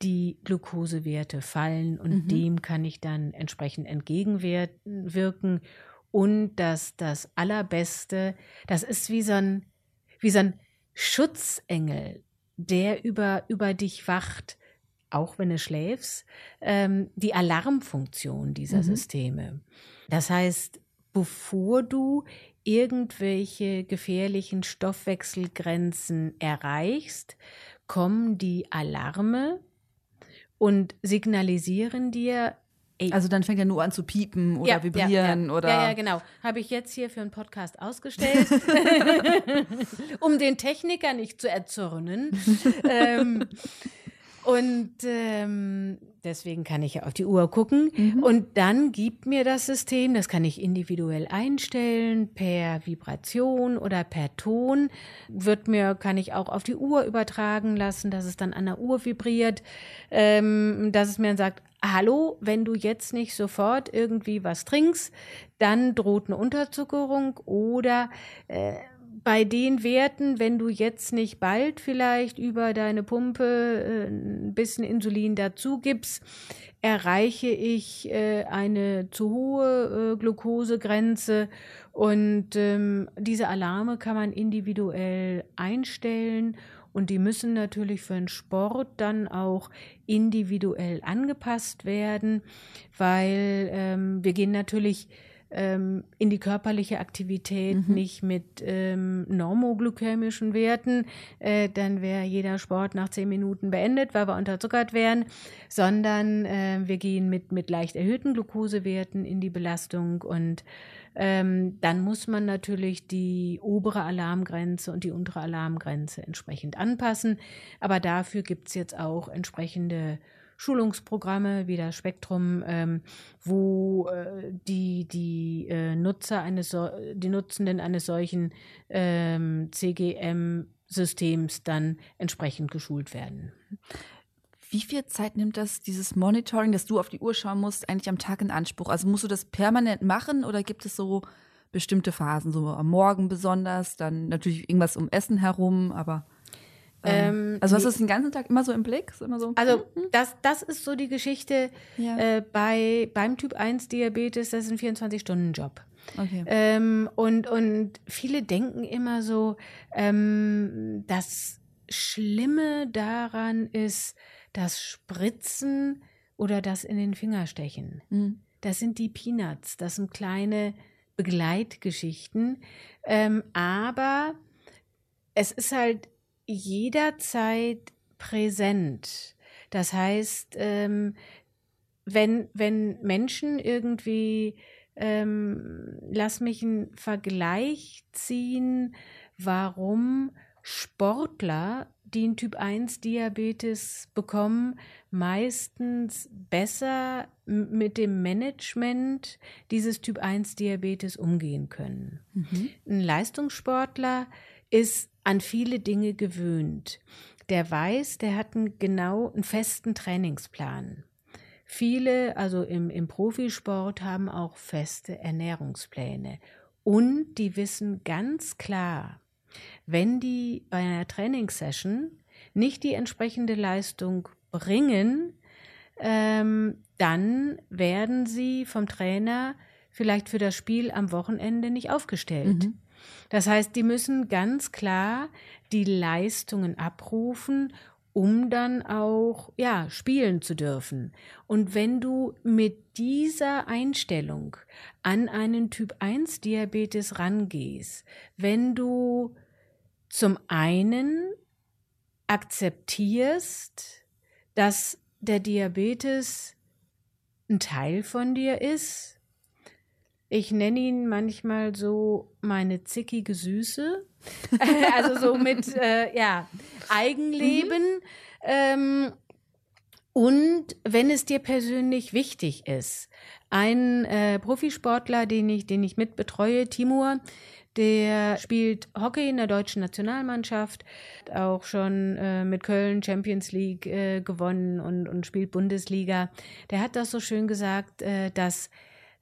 die Glukosewerte fallen und mhm. dem kann ich dann entsprechend entgegenwirken. Und das, das Allerbeste, das ist wie so ein, wie so ein Schutzengel, der über, über dich wacht, auch wenn du schläfst, ähm, die Alarmfunktion dieser mhm. Systeme. Das heißt, bevor du irgendwelche gefährlichen Stoffwechselgrenzen erreichst, kommen die Alarme und signalisieren dir, Ey. Also dann fängt er nur an zu piepen oder ja, vibrieren ja, ja. oder. Ja, ja, genau. Habe ich jetzt hier für einen Podcast ausgestellt, um den Techniker nicht zu erzürnen. ähm, und ähm, deswegen kann ich ja auf die Uhr gucken. Mhm. Und dann gibt mir das System, das kann ich individuell einstellen, per Vibration oder per Ton. Wird mir, kann ich auch auf die Uhr übertragen lassen, dass es dann an der Uhr vibriert, ähm, dass es mir sagt, hallo, wenn du jetzt nicht sofort irgendwie was trinkst, dann droht eine Unterzuckerung oder äh, bei den Werten, wenn du jetzt nicht bald vielleicht über deine Pumpe äh, ein bisschen Insulin dazu gibst, erreiche ich äh, eine zu hohe äh, Glukosegrenze und ähm, diese Alarme kann man individuell einstellen und die müssen natürlich für den Sport dann auch individuell angepasst werden, weil ähm, wir gehen natürlich ähm, in die körperliche Aktivität, mhm. nicht mit ähm, normoglykämischen Werten, äh, dann wäre jeder Sport nach zehn Minuten beendet, weil wir unterzuckert wären, sondern äh, wir gehen mit, mit leicht erhöhten Glukosewerten in die Belastung und ähm, dann muss man natürlich die obere Alarmgrenze und die untere Alarmgrenze entsprechend anpassen. Aber dafür gibt es jetzt auch entsprechende Schulungsprogramme wie das Spektrum, ähm, wo äh, die, die äh, Nutzer eines, die Nutzenden eines solchen ähm, CGM-Systems dann entsprechend geschult werden. Wie viel Zeit nimmt das, dieses Monitoring, dass du auf die Uhr schauen musst, eigentlich am Tag in Anspruch? Also musst du das permanent machen oder gibt es so bestimmte Phasen, so am Morgen besonders, dann natürlich irgendwas um Essen herum, aber ähm, also hast du das den ganzen Tag immer so im Blick? Immer so, also hm, hm? das, das ist so die Geschichte ja. äh, bei, beim Typ 1 Diabetes, das ist ein 24-Stunden-Job. Okay. Ähm, und, und viele denken immer so, ähm, das Schlimme daran ist das Spritzen oder das in den Finger stechen. Mhm. Das sind die Peanuts, das sind kleine Begleitgeschichten. Ähm, aber es ist halt jederzeit präsent. Das heißt, ähm, wenn, wenn Menschen irgendwie, ähm, lass mich einen Vergleich ziehen, warum Sportler, die einen Typ 1 Diabetes bekommen, meistens besser mit dem Management dieses Typ 1 Diabetes umgehen können. Mhm. Ein Leistungssportler ist an viele Dinge gewöhnt. Der weiß, der hat einen genau einen festen Trainingsplan. viele, also im, im Profisport, haben auch feste Ernährungspläne. Und die wissen ganz klar, wenn die bei einer Trainingssession nicht die entsprechende Leistung bringen, ähm, dann werden sie vom Trainer vielleicht für das Spiel am Wochenende nicht aufgestellt. Mhm. Das heißt, die müssen ganz klar die Leistungen abrufen, um dann auch ja spielen zu dürfen. Und wenn du mit dieser Einstellung an einen Typ 1 Diabetes rangehst, wenn du zum einen akzeptierst, dass der Diabetes ein Teil von dir ist. Ich nenne ihn manchmal so meine zickige Süße. also so mit äh, ja, Eigenleben. Mhm. Ähm, und wenn es dir persönlich wichtig ist, ein äh, Profisportler, den ich, den ich mitbetreue, Timur, der spielt Hockey in der deutschen Nationalmannschaft, auch schon äh, mit Köln Champions League äh, gewonnen und, und spielt Bundesliga. Der hat das so schön gesagt, äh, dass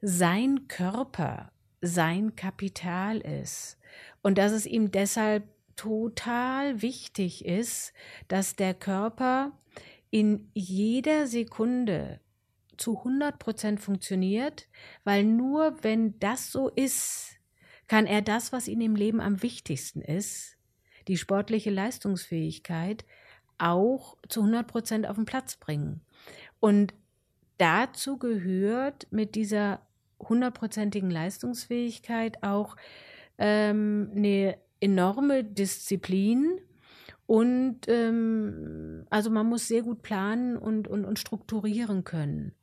sein Körper sein Kapital ist und dass es ihm deshalb total wichtig ist, dass der Körper in jeder Sekunde zu 100 Prozent funktioniert, weil nur wenn das so ist, kann er das, was ihm im Leben am wichtigsten ist, die sportliche Leistungsfähigkeit, auch zu 100 Prozent auf den Platz bringen. Und dazu gehört mit dieser hundertprozentigen Leistungsfähigkeit auch ähm, eine enorme Disziplin und ähm, also man muss sehr gut planen und, und, und strukturieren können.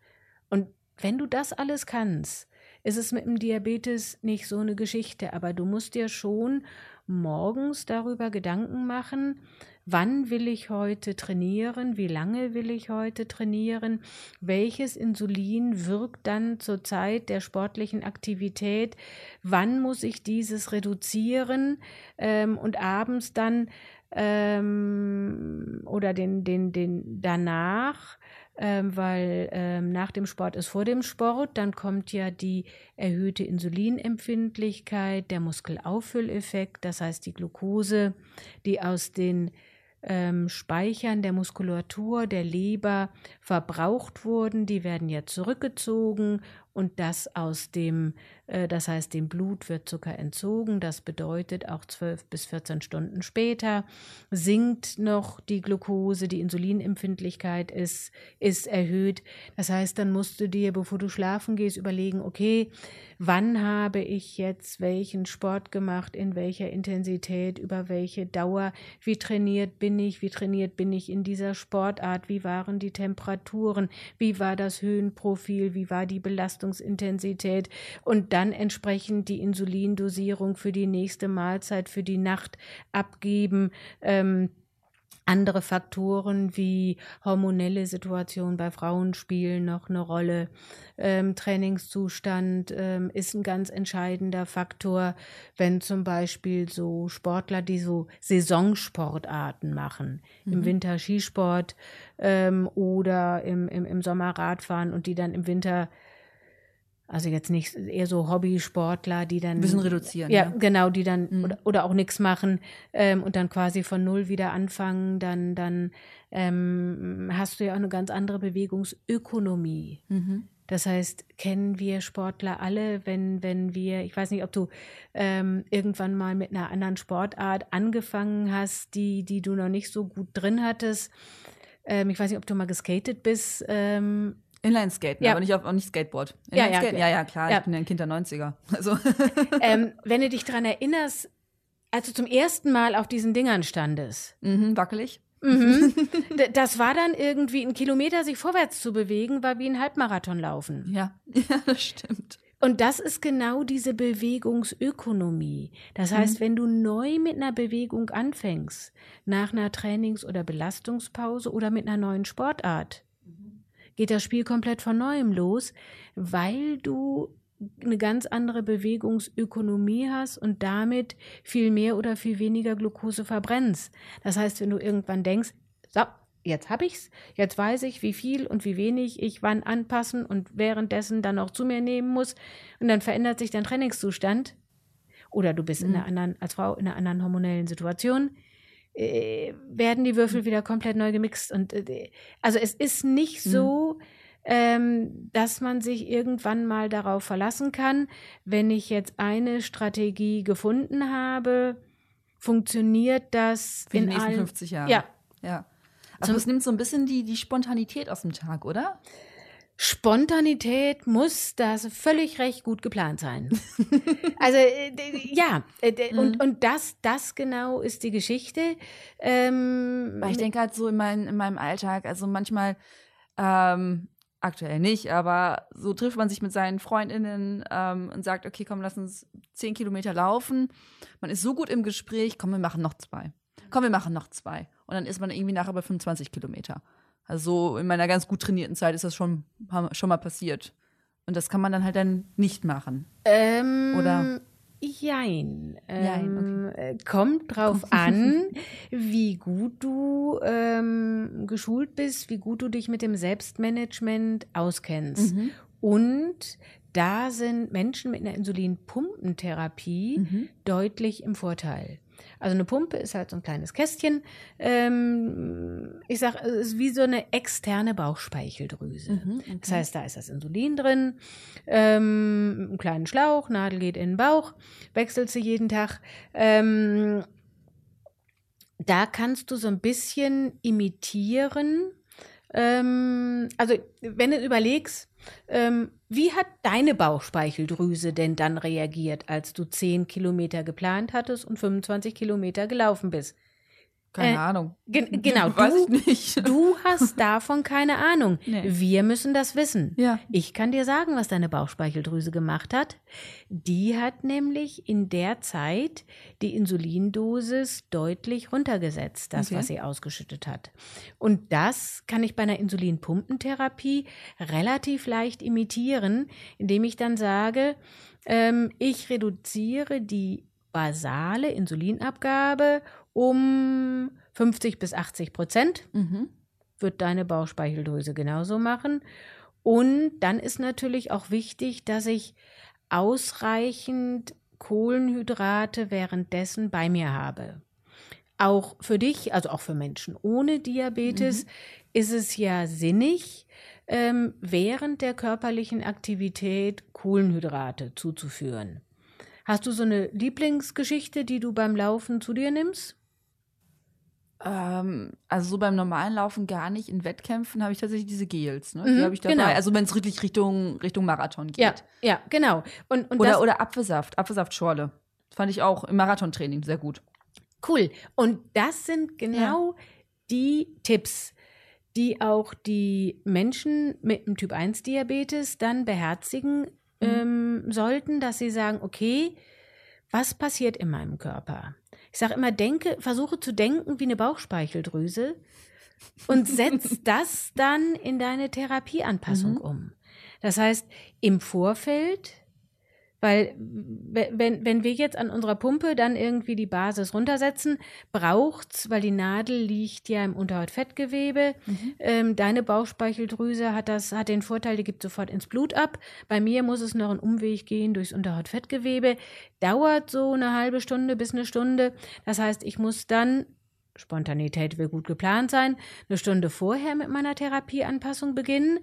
Und wenn du das alles kannst, ist es mit dem Diabetes nicht so eine Geschichte, aber du musst dir schon morgens darüber Gedanken machen, wann will ich heute trainieren, wie lange will ich heute trainieren, welches Insulin wirkt dann zur Zeit der sportlichen Aktivität, wann muss ich dieses reduzieren ähm, und abends dann ähm, oder den, den, den danach ähm, weil ähm, nach dem Sport ist vor dem Sport, dann kommt ja die erhöhte Insulinempfindlichkeit, der Muskelauffülleffekt, das heißt die Glucose, die aus den ähm, Speichern der Muskulatur, der Leber verbraucht wurden, die werden ja zurückgezogen und das aus dem, das heißt, dem Blut wird Zucker entzogen. Das bedeutet, auch 12 bis 14 Stunden später sinkt noch die Glucose, die Insulinempfindlichkeit ist, ist erhöht. Das heißt, dann musst du dir, bevor du schlafen gehst, überlegen, okay, wann habe ich jetzt welchen Sport gemacht, in welcher Intensität, über welche Dauer, wie trainiert bin ich, wie trainiert bin ich in dieser Sportart, wie waren die Temperaturen, wie war das Höhenprofil, wie war die Belastung Belastungsintensität und dann entsprechend die Insulindosierung für die nächste Mahlzeit, für die Nacht abgeben. Ähm, andere Faktoren wie hormonelle Situation bei Frauen spielen noch eine Rolle. Ähm, Trainingszustand ähm, ist ein ganz entscheidender Faktor, wenn zum Beispiel so Sportler, die so Saisonsportarten machen, mhm. im Winter Skisport ähm, oder im, im, im Sommer Radfahren und die dann im Winter also jetzt nicht eher so Hobbysportler, die dann. Bisschen reduzieren. Ja, ja. genau, die dann mhm. oder, oder, auch nichts machen ähm, und dann quasi von null wieder anfangen, dann, dann ähm, hast du ja auch eine ganz andere Bewegungsökonomie. Mhm. Das heißt, kennen wir Sportler alle, wenn, wenn wir, ich weiß nicht, ob du ähm, irgendwann mal mit einer anderen Sportart angefangen hast, die, die du noch nicht so gut drin hattest. Ähm, ich weiß nicht, ob du mal geskatet bist. Inline-Skaten, ja. aber nicht, auf, auch nicht Skateboard. Ja, ja, ja, ja, klar, ja. ich bin ja ein Kind der 90er. Also. Ähm, wenn du dich daran erinnerst, als du zum ersten Mal auf diesen Dingern standest. Mhm, wackelig. Mhm. Das war dann irgendwie ein Kilometer sich vorwärts zu bewegen, war wie ein Halbmarathon laufen. Ja, ja, das stimmt. Und das ist genau diese Bewegungsökonomie. Das heißt, mhm. wenn du neu mit einer Bewegung anfängst, nach einer Trainings- oder Belastungspause oder mit einer neuen Sportart, geht das Spiel komplett von neuem los, weil du eine ganz andere Bewegungsökonomie hast und damit viel mehr oder viel weniger Glucose verbrennst. Das heißt, wenn du irgendwann denkst, so, jetzt habe ich's, jetzt weiß ich, wie viel und wie wenig ich wann anpassen und währenddessen dann auch zu mir nehmen muss. Und dann verändert sich dein Trainingszustand. Oder du bist mhm. in einer anderen, als Frau in einer anderen hormonellen Situation, äh, werden die Würfel wieder komplett neu gemixt. Und äh, also es ist nicht mhm. so, ähm, dass man sich irgendwann mal darauf verlassen kann, wenn ich jetzt eine Strategie gefunden habe, funktioniert das Für in die nächsten allen, 50 Jahre. Ja. Ja. Aber es nimmt so ein bisschen die, die Spontanität aus dem Tag, oder? Spontanität muss das völlig recht gut geplant sein. also äh, ja, äh, und, mhm. und das, das genau ist die Geschichte. Ähm, ich denke halt so in, mein, in meinem Alltag, also manchmal, ähm, aktuell nicht, aber so trifft man sich mit seinen Freundinnen ähm, und sagt, okay, komm, lass uns zehn Kilometer laufen. Man ist so gut im Gespräch, komm, wir machen noch zwei. Komm, wir machen noch zwei. Und dann ist man irgendwie nachher bei 25 Kilometer. Also in meiner ganz gut trainierten Zeit ist das schon, schon mal passiert. Und das kann man dann halt dann nicht machen. Ähm, Oder? Jein. Ähm, okay. Äh, kommt drauf an, wie gut du ähm, geschult bist, wie gut du dich mit dem Selbstmanagement auskennst. Mhm. Und da sind Menschen mit einer Insulinpumpentherapie mhm. deutlich im Vorteil. Also eine Pumpe ist halt so ein kleines Kästchen. Ähm, ich sag, es ist wie so eine externe Bauchspeicheldrüse. Mhm, okay. Das heißt, da ist das Insulin drin, ähm, einen kleinen Schlauch, Nadel geht in den Bauch, wechselt sie jeden Tag. Ähm, da kannst du so ein bisschen imitieren. Ähm, also, wenn du überlegst, ähm, wie hat deine Bauchspeicheldrüse denn dann reagiert, als du 10 Kilometer geplant hattest und 25 Kilometer gelaufen bist? Keine äh, Ahnung. Ge genau, du, du, hast davon keine Ahnung. Nee. Wir müssen das wissen. Ja. Ich kann dir sagen, was deine Bauchspeicheldrüse gemacht hat. Die hat nämlich in der Zeit die Insulindosis deutlich runtergesetzt, das, okay. was sie ausgeschüttet hat. Und das kann ich bei einer Insulinpumpentherapie relativ leicht imitieren, indem ich dann sage, ähm, ich reduziere die basale Insulinabgabe um 50 bis 80 Prozent. Mhm. Wird deine Bauchspeicheldrüse genauso machen. Und dann ist natürlich auch wichtig, dass ich ausreichend Kohlenhydrate währenddessen bei mir habe. Auch für dich, also auch für Menschen ohne Diabetes, mhm. ist es ja sinnig, ähm, während der körperlichen Aktivität Kohlenhydrate zuzuführen. Hast du so eine Lieblingsgeschichte, die du beim Laufen zu dir nimmst? Ähm, also so beim normalen Laufen gar nicht. In Wettkämpfen habe ich tatsächlich diese Gels, ne? Die mhm, habe ich dabei. Genau. Also wenn es wirklich Richtung, Richtung Marathon geht. Ja, ja, genau. Und, und oder, oder Apfelsaft, Apfelsaftschorle. Fand ich auch im Marathontraining sehr gut. Cool. Und das sind genau ja. die Tipps, die auch die Menschen mit dem Typ 1 Diabetes dann beherzigen mhm. ähm, sollten, dass sie sagen, okay, was passiert in meinem Körper? Ich sage immer, denke, versuche zu denken wie eine Bauchspeicheldrüse und setz das dann in deine Therapieanpassung mhm. um. Das heißt, im Vorfeld weil wenn, wenn wir jetzt an unserer Pumpe dann irgendwie die Basis runtersetzen, braucht's, weil die Nadel liegt ja im Unterhautfettgewebe. Mhm. Ähm, deine Bauchspeicheldrüse hat das, hat den Vorteil, die gibt sofort ins Blut ab. Bei mir muss es noch einen Umweg gehen durchs Unterhautfettgewebe. Dauert so eine halbe Stunde bis eine Stunde. Das heißt, ich muss dann Spontanität will gut geplant sein, eine Stunde vorher mit meiner Therapieanpassung beginnen.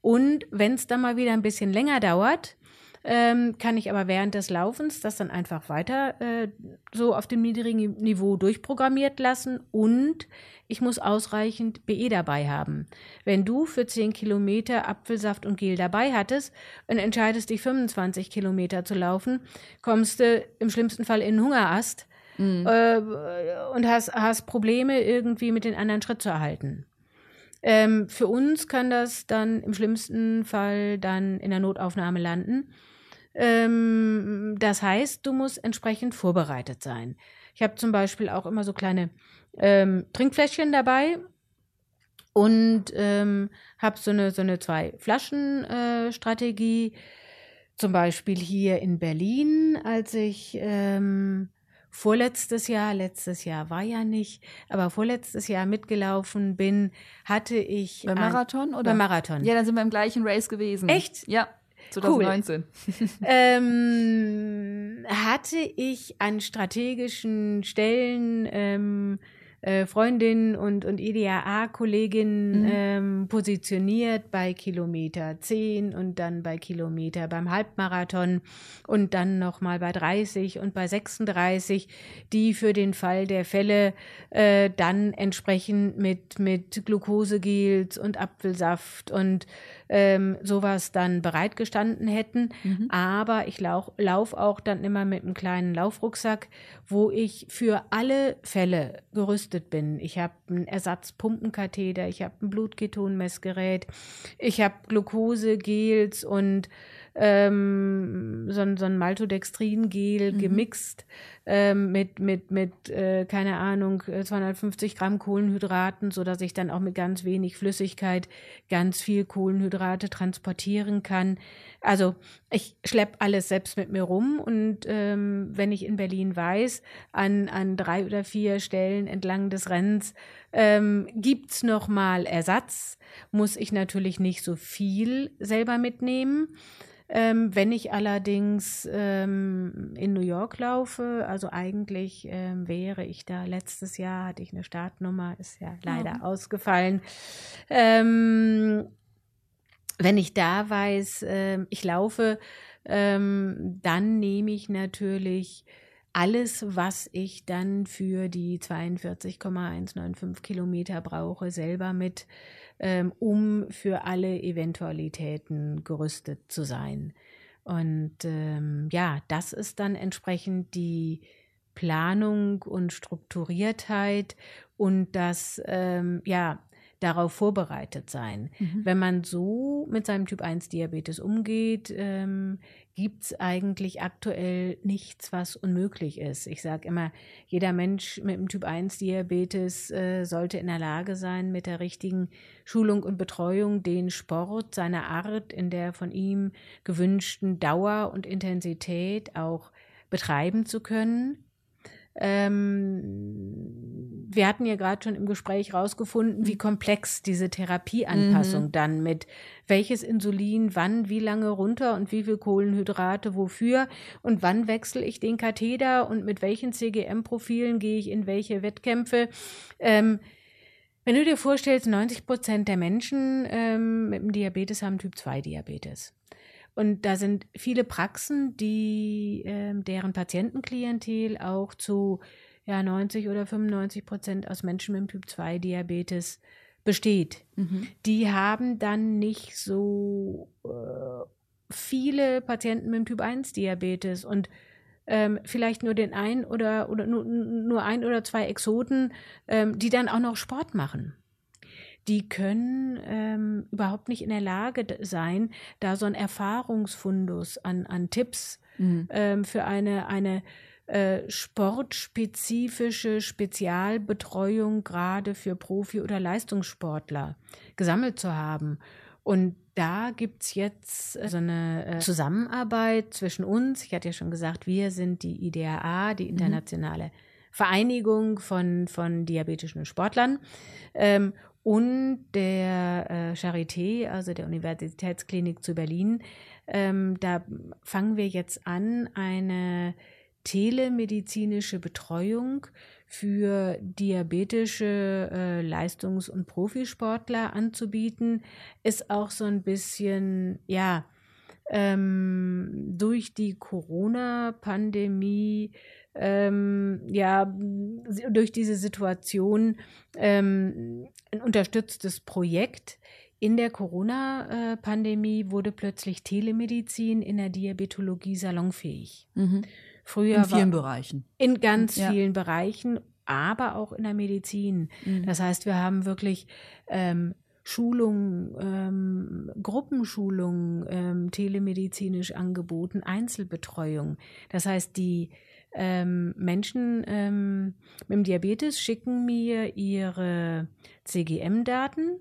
Und wenn es dann mal wieder ein bisschen länger dauert, ähm, kann ich aber während des Laufens das dann einfach weiter äh, so auf dem niedrigen Niveau durchprogrammiert lassen und ich muss ausreichend BE dabei haben. Wenn du für 10 Kilometer Apfelsaft und Gel dabei hattest und entscheidest dich 25 Kilometer zu laufen, kommst du im schlimmsten Fall in einen Hungerast mhm. äh, und hast, hast Probleme irgendwie mit den anderen Schritt zu erhalten. Ähm, für uns kann das dann im schlimmsten Fall dann in der Notaufnahme landen. Ähm, das heißt, du musst entsprechend vorbereitet sein. Ich habe zum Beispiel auch immer so kleine ähm, Trinkfläschchen dabei und ähm, habe so eine, so eine Zwei-Flaschen-Strategie. Äh, zum Beispiel hier in Berlin, als ich ähm, vorletztes Jahr, letztes Jahr war ja nicht, aber vorletztes Jahr mitgelaufen bin, hatte ich. Beim Marathon oder? Beim Marathon. Ja, dann sind wir im gleichen Race gewesen. Echt? Ja. 2019. Cool. ähm, hatte ich an strategischen Stellen ähm, äh, Freundin und, und IDAA-Kollegin mhm. ähm, positioniert bei Kilometer 10 und dann bei Kilometer beim Halbmarathon und dann nochmal bei 30 und bei 36, die für den Fall der Fälle äh, dann entsprechend mit, mit Glukosegels und Apfelsaft und ähm, sowas dann bereitgestanden hätten. Mhm. Aber ich lau lauf auch dann immer mit einem kleinen Laufrucksack, wo ich für alle Fälle gerüstet bin. Ich habe einen Ersatzpumpenkatheter, ich habe ein Blutketonmessgerät, ich habe Glukosegels und ähm, so, so ein Maltodextrin-Gel mhm. gemixt ähm, mit, mit, mit äh, keine Ahnung, 250 Gramm Kohlenhydraten, sodass ich dann auch mit ganz wenig Flüssigkeit ganz viel Kohlenhydrate transportieren kann. Also ich schleppe alles selbst mit mir rum und ähm, wenn ich in Berlin weiß, an, an drei oder vier Stellen entlang des Rennens ähm, gibt's noch mal Ersatz, muss ich natürlich nicht so viel selber mitnehmen. Ähm, wenn ich allerdings ähm, in New York laufe, also eigentlich ähm, wäre ich da letztes Jahr, hatte ich eine Startnummer, ist ja leider oh. ausgefallen. Wenn ich da weiß, ähm, ich laufe, ähm, dann nehme ich natürlich alles, was ich dann für die 42,195 Kilometer brauche, selber mit ähm, um für alle Eventualitäten gerüstet zu sein. Und ähm, ja, das ist dann entsprechend die Planung und Strukturiertheit und das ähm, ja darauf vorbereitet sein. Mhm. Wenn man so mit seinem Typ 1 Diabetes umgeht, ähm, gibt es eigentlich aktuell nichts, was unmöglich ist. Ich sage immer, jeder Mensch mit dem Typ 1 Diabetes äh, sollte in der Lage sein, mit der richtigen Schulung und Betreuung den Sport seiner Art in der von ihm gewünschten Dauer und Intensität auch betreiben zu können. Ähm, wir hatten ja gerade schon im Gespräch rausgefunden, wie komplex diese Therapieanpassung mhm. dann mit welches Insulin, wann, wie lange runter und wie viel Kohlenhydrate wofür und wann wechsle ich den Katheter und mit welchen CGM-Profilen gehe ich in welche Wettkämpfe. Ähm, wenn du dir vorstellst, 90 Prozent der Menschen ähm, mit dem Diabetes haben Typ 2 Diabetes. Und da sind viele Praxen, die äh, deren Patientenklientel auch zu ja, 90 oder 95 Prozent aus Menschen mit Typ 2 Diabetes besteht. Mhm. Die haben dann nicht so äh, viele Patienten mit Typ 1 Diabetes und ähm, vielleicht nur den ein oder, oder nur, nur ein oder zwei Exoten, ähm, die dann auch noch Sport machen die können ähm, überhaupt nicht in der Lage sein, da so ein Erfahrungsfundus an, an Tipps mhm. ähm, für eine, eine äh, sportspezifische Spezialbetreuung gerade für Profi- oder Leistungssportler gesammelt zu haben. Und da gibt es jetzt so eine äh, Zusammenarbeit zwischen uns. Ich hatte ja schon gesagt, wir sind die IDAA, die mhm. internationale mhm. Vereinigung von, von diabetischen Sportlern. Ähm, und der äh, Charité, also der Universitätsklinik zu Berlin. Ähm, da fangen wir jetzt an, eine telemedizinische Betreuung für diabetische äh, Leistungs- und Profisportler anzubieten, ist auch so ein bisschen, ja, ähm, durch die Corona-Pandemie ähm, ja durch diese Situation ähm, ein unterstütztes Projekt. In der Corona-Pandemie wurde plötzlich Telemedizin in der Diabetologie salonfähig. Mhm. Früher in vielen Bereichen. In ganz ja. vielen Bereichen, aber auch in der Medizin. Mhm. Das heißt, wir haben wirklich ähm, Schulungen, ähm, Gruppenschulungen ähm, telemedizinisch angeboten, Einzelbetreuung. Das heißt, die ähm, Menschen ähm, mit dem Diabetes schicken mir ihre CGM-Daten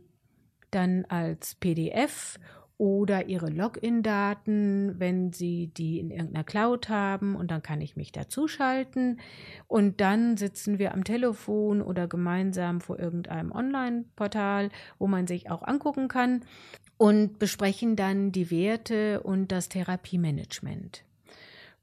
dann als PDF oder ihre Login-Daten, wenn sie die in irgendeiner Cloud haben und dann kann ich mich dazuschalten und dann sitzen wir am Telefon oder gemeinsam vor irgendeinem Online-Portal, wo man sich auch angucken kann und besprechen dann die Werte und das Therapiemanagement.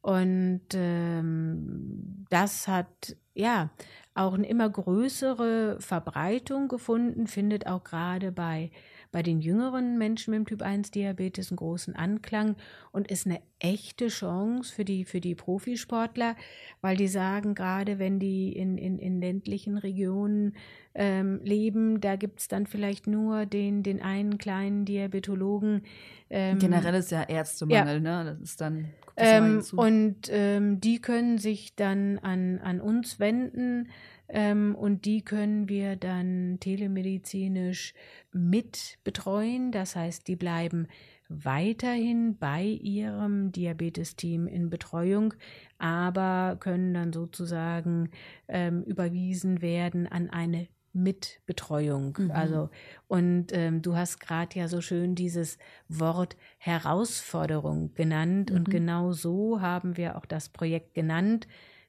Und ähm, das hat ja auch eine immer größere Verbreitung gefunden, findet auch gerade bei bei den jüngeren Menschen mit dem Typ 1 Diabetes einen großen Anklang und ist eine echte Chance für die, für die Profisportler, weil die sagen, gerade wenn die in, in, in ländlichen Regionen ähm, leben, da gibt es dann vielleicht nur den, den einen kleinen Diabetologen. Ähm, Generell ist ja Ärztemangel, ja. ne? Das ist dann. Ähm, und ähm, die können sich dann an, an uns wenden ähm, und die können wir dann telemedizinisch mit betreuen. Das heißt, die bleiben weiterhin bei ihrem Diabetesteam in Betreuung, aber können dann sozusagen ähm, überwiesen werden an eine Mitbetreuung. Mhm. Also, und ähm, du hast gerade ja so schön dieses Wort Herausforderung genannt. Mhm. Und genau so haben wir auch das Projekt genannt.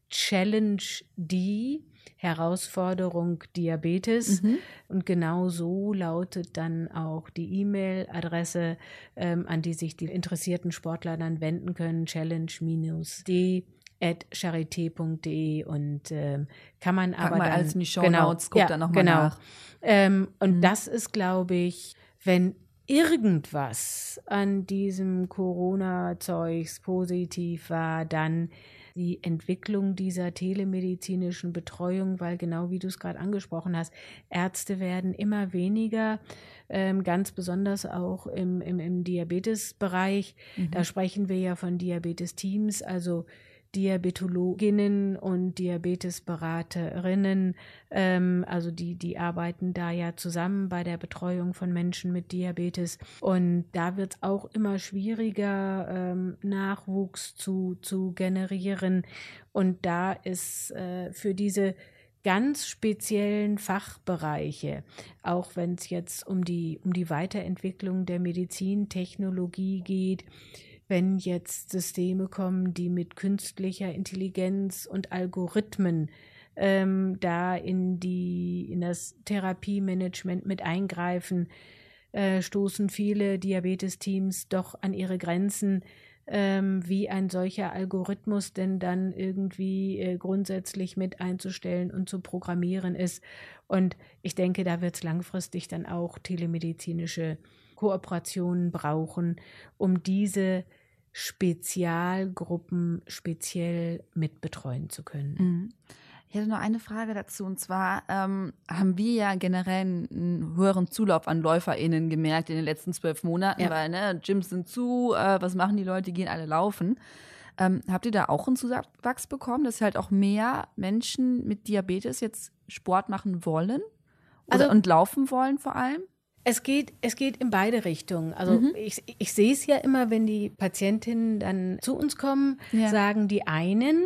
Challenge D Herausforderung Diabetes. Mhm. Und genau so lautet dann auch die E-Mail-Adresse, ähm, an die sich die interessierten Sportler dann wenden können, challenge-d at charité.de und ähm, kann man Pack aber mal dann, alles in die Show genau, Notes, guckt ja, dann nochmal genau. nach. Ähm, und mhm. das ist, glaube ich, wenn irgendwas an diesem Corona-Zeugs positiv war, dann die Entwicklung dieser telemedizinischen Betreuung, weil genau wie du es gerade angesprochen hast, Ärzte werden immer weniger, ähm, ganz besonders auch im, im, im Diabetesbereich. Mhm. Da sprechen wir ja von Diabetes-Teams, also Diabetologinnen und Diabetesberaterinnen, ähm, also die, die arbeiten da ja zusammen bei der Betreuung von Menschen mit Diabetes. Und da wird es auch immer schwieriger, ähm, Nachwuchs zu, zu generieren. Und da ist äh, für diese ganz speziellen Fachbereiche, auch wenn es jetzt um die, um die Weiterentwicklung der Medizintechnologie geht, wenn jetzt Systeme kommen, die mit künstlicher Intelligenz und Algorithmen ähm, da in die in das Therapiemanagement mit eingreifen, äh, stoßen viele Diabetesteams doch an ihre Grenzen, ähm, wie ein solcher Algorithmus denn dann irgendwie äh, grundsätzlich mit einzustellen und zu programmieren ist. Und ich denke, da wird es langfristig dann auch telemedizinische Kooperationen brauchen, um diese Spezialgruppen speziell mitbetreuen zu können. Mhm. Ich hätte noch eine Frage dazu und zwar ähm, haben wir ja generell einen höheren Zulauf an LäuferInnen gemerkt in den letzten zwölf Monaten, ja. weil ne, Gyms sind zu, äh, was machen die Leute, die gehen alle laufen. Ähm, habt ihr da auch einen Zuwachs bekommen, dass halt auch mehr Menschen mit Diabetes jetzt Sport machen wollen? Oder, also, und laufen wollen vor allem? Es geht, es geht in beide Richtungen. Also mhm. ich, ich sehe es ja immer, wenn die Patientinnen dann zu uns kommen, ja. sagen die einen,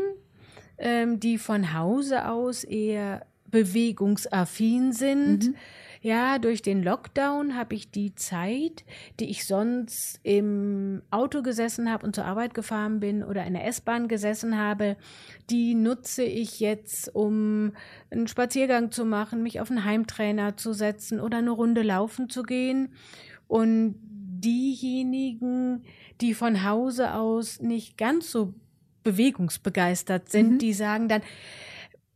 ähm, die von Hause aus eher bewegungsaffin sind, mhm ja, durch den Lockdown habe ich die Zeit, die ich sonst im Auto gesessen habe und zur Arbeit gefahren bin oder in der S-Bahn gesessen habe, die nutze ich jetzt, um einen Spaziergang zu machen, mich auf einen Heimtrainer zu setzen oder eine Runde laufen zu gehen. Und diejenigen, die von Hause aus nicht ganz so bewegungsbegeistert sind, mhm. die sagen dann,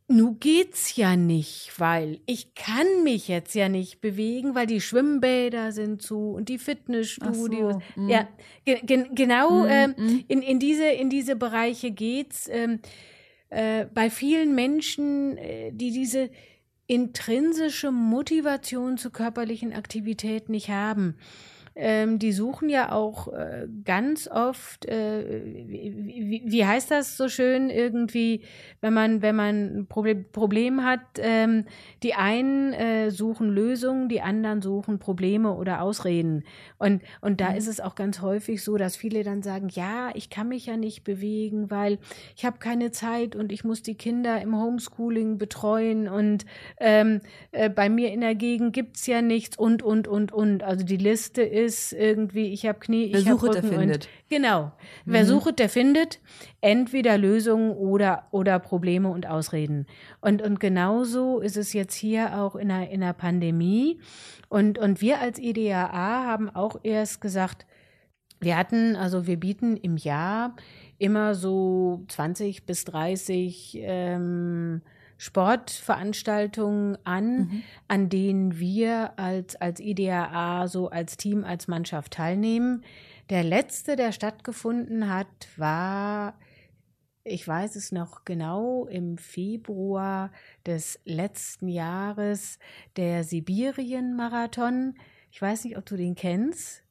Nu geht's ja nicht, weil ich kann mich jetzt ja nicht bewegen, weil die Schwimmbäder sind zu und die Fitnessstudios. So, mm. ja, ge ge genau mm, äh, mm. In, in, diese, in diese Bereiche geht's. Ähm, äh, bei vielen Menschen, äh, die diese intrinsische Motivation zur körperlichen Aktivität nicht haben ähm, die suchen ja auch äh, ganz oft, äh, wie, wie, heißt das so schön irgendwie, wenn man, wenn man ein Problem, Problem hat, ähm, die einen äh, suchen Lösungen, die anderen suchen Probleme oder Ausreden. Und, und da mhm. ist es auch ganz häufig so, dass viele dann sagen, ja, ich kann mich ja nicht bewegen, weil ich habe keine Zeit und ich muss die Kinder im Homeschooling betreuen und ähm, äh, bei mir in der Gegend gibt's ja nichts und, und, und, und. Also die Liste ist, ist irgendwie, ich habe Knie, Wer ich habe sucht, der Rücken findet. und genau. Wer Mhm. sucht, der findet entweder Lösungen oder oder Probleme und Ausreden. Und und genauso ist es jetzt hier auch in der in der Pandemie. Und und wir als IDAA haben auch erst gesagt, wir hatten, also wir bieten im Jahr immer so 20 bis 30 ähm, Sportveranstaltungen an, Mhm. an denen wir als, als IDAA so als Team, als Mannschaft teilnehmen. Der letzte, der stattgefunden hat, war, ich weiß es noch genau, im Februar des letzten Jahres der Sibirien-Marathon. Ich weiß nicht, ob du den kennst.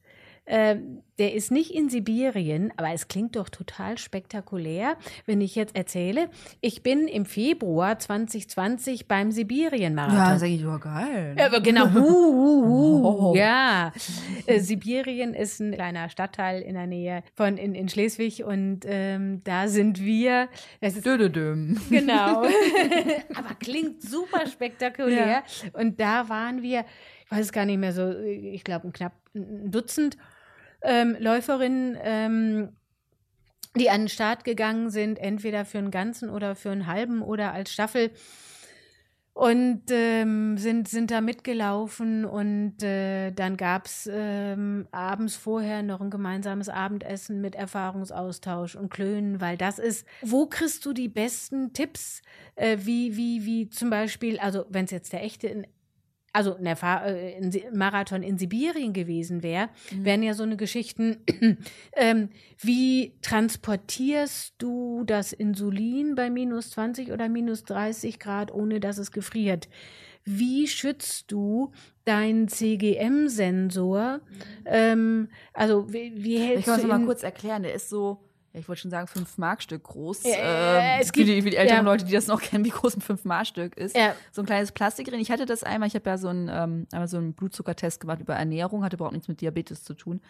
Ähm, der ist nicht in Sibirien, aber es klingt doch total spektakulär, wenn ich jetzt erzähle, ich bin im Februar 2020 beim Sibirien-Marathon. Ja, sag ich, ja, geil. Ja, aber genau, hu, hu, hu. Oh. ja. Äh, Sibirien ist ein kleiner Stadtteil in der Nähe von in, in Schleswig und ähm, da sind wir. Das ist Dödödüm. Genau. Aber klingt super spektakulär. Und da waren wir, ich weiß es gar nicht mehr so, ich glaube, ein knapp ein Dutzend ähm, Läuferinnen, ähm, die an den Start gegangen sind, entweder für einen ganzen oder für einen halben oder als Staffel. Und ähm, sind, sind da mitgelaufen und äh, dann gab's ähm, abends vorher noch ein gemeinsames Abendessen mit Erfahrungsaustausch und Klönen, weil das ist, wo kriegst du die besten Tipps, äh, wie, wie, wie zum Beispiel, also wenn es jetzt der echte, in, also Si- Marathon in Sibirien gewesen wäre, wären ja so eine Geschichten, ähm, wie transportierst du das Insulin bei minus 20 oder minus 30 Grad, ohne dass es gefriert? Wie schützt du deinen CGM-Sensor? Ähm, also wie, wie hältst Ich kann es du noch mal kurz erklären. Der ist so, ja, ich wollte schon sagen, 5 Markstück groß. Äh, ähm, es für, gibt- die, für die älteren ja. Leute, die das noch kennen, wie groß ein 5 Markstück ist. Ja. So ein kleines Plastikring. Ich hatte das einmal, ich habe ja so einen, ähm, einmal so einen Blutzuckertest gemacht über Ernährung, hatte überhaupt nichts mit Diabetes zu tun.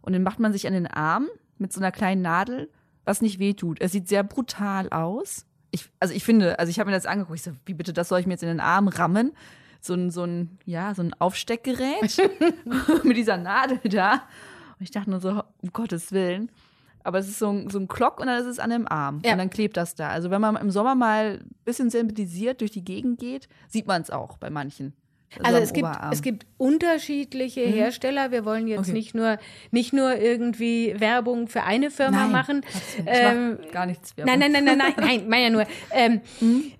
Und den macht man sich an den Arm mit so einer kleinen Nadel, was nicht wehtut. Es sieht sehr brutal aus. Ich, also ich finde, also ich habe mir das angeguckt, ich so, wie bitte, das soll ich mir jetzt in den Arm rammen? So ein, so ein, ja, so ein Aufsteckgerät mit dieser Nadel da. Und ich dachte nur so, um Gottes Willen. Aber es ist so ein, so ein Klock und dann ist es an dem Arm. Ja. Und dann klebt das da. Also wenn man im Sommer mal ein bisschen sensibilisiert durch die Gegend geht, sieht man es auch bei manchen. Also am es gibt, Oberarm. es gibt unterschiedliche Hersteller. Wir wollen jetzt Okay. nicht nur nicht nur irgendwie Werbung für eine Firma Nein, machen. Ähm, gar nichts mehr. Nein, nein, nein, nein, nein, nein, meine ja nur. Ähm,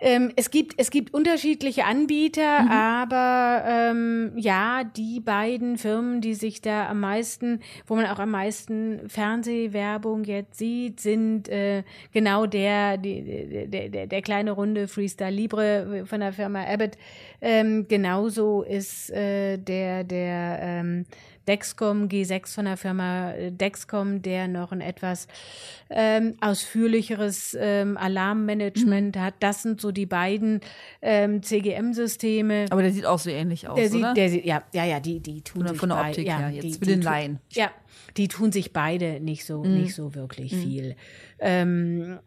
ähm, es gibt es gibt unterschiedliche Anbieter, aber ähm, ja, die beiden Firmen, die sich da am meisten, wo man auch am meisten Fernsehwerbung jetzt sieht, sind äh, genau der, die, der, der, der kleine Runde Freestyle Libre von der Firma Abbott. Ähm, genauso ist äh, der der ähm, Dexcom G6 von der Firma äh, Dexcom, der noch ein etwas ähm, ausführlicheres ähm, Alarmmanagement hat. Das sind so die beiden ähm, CGM-Systeme. Aber der sieht auch so ähnlich aus, Der sieht, oder? der sieht, ja, ja, ja, die, die tun Von der- sich von der Optik ja, her, jetzt die, für den Laien. Ja, die tun sich beide nicht so, nicht so wirklich viel. Ähm,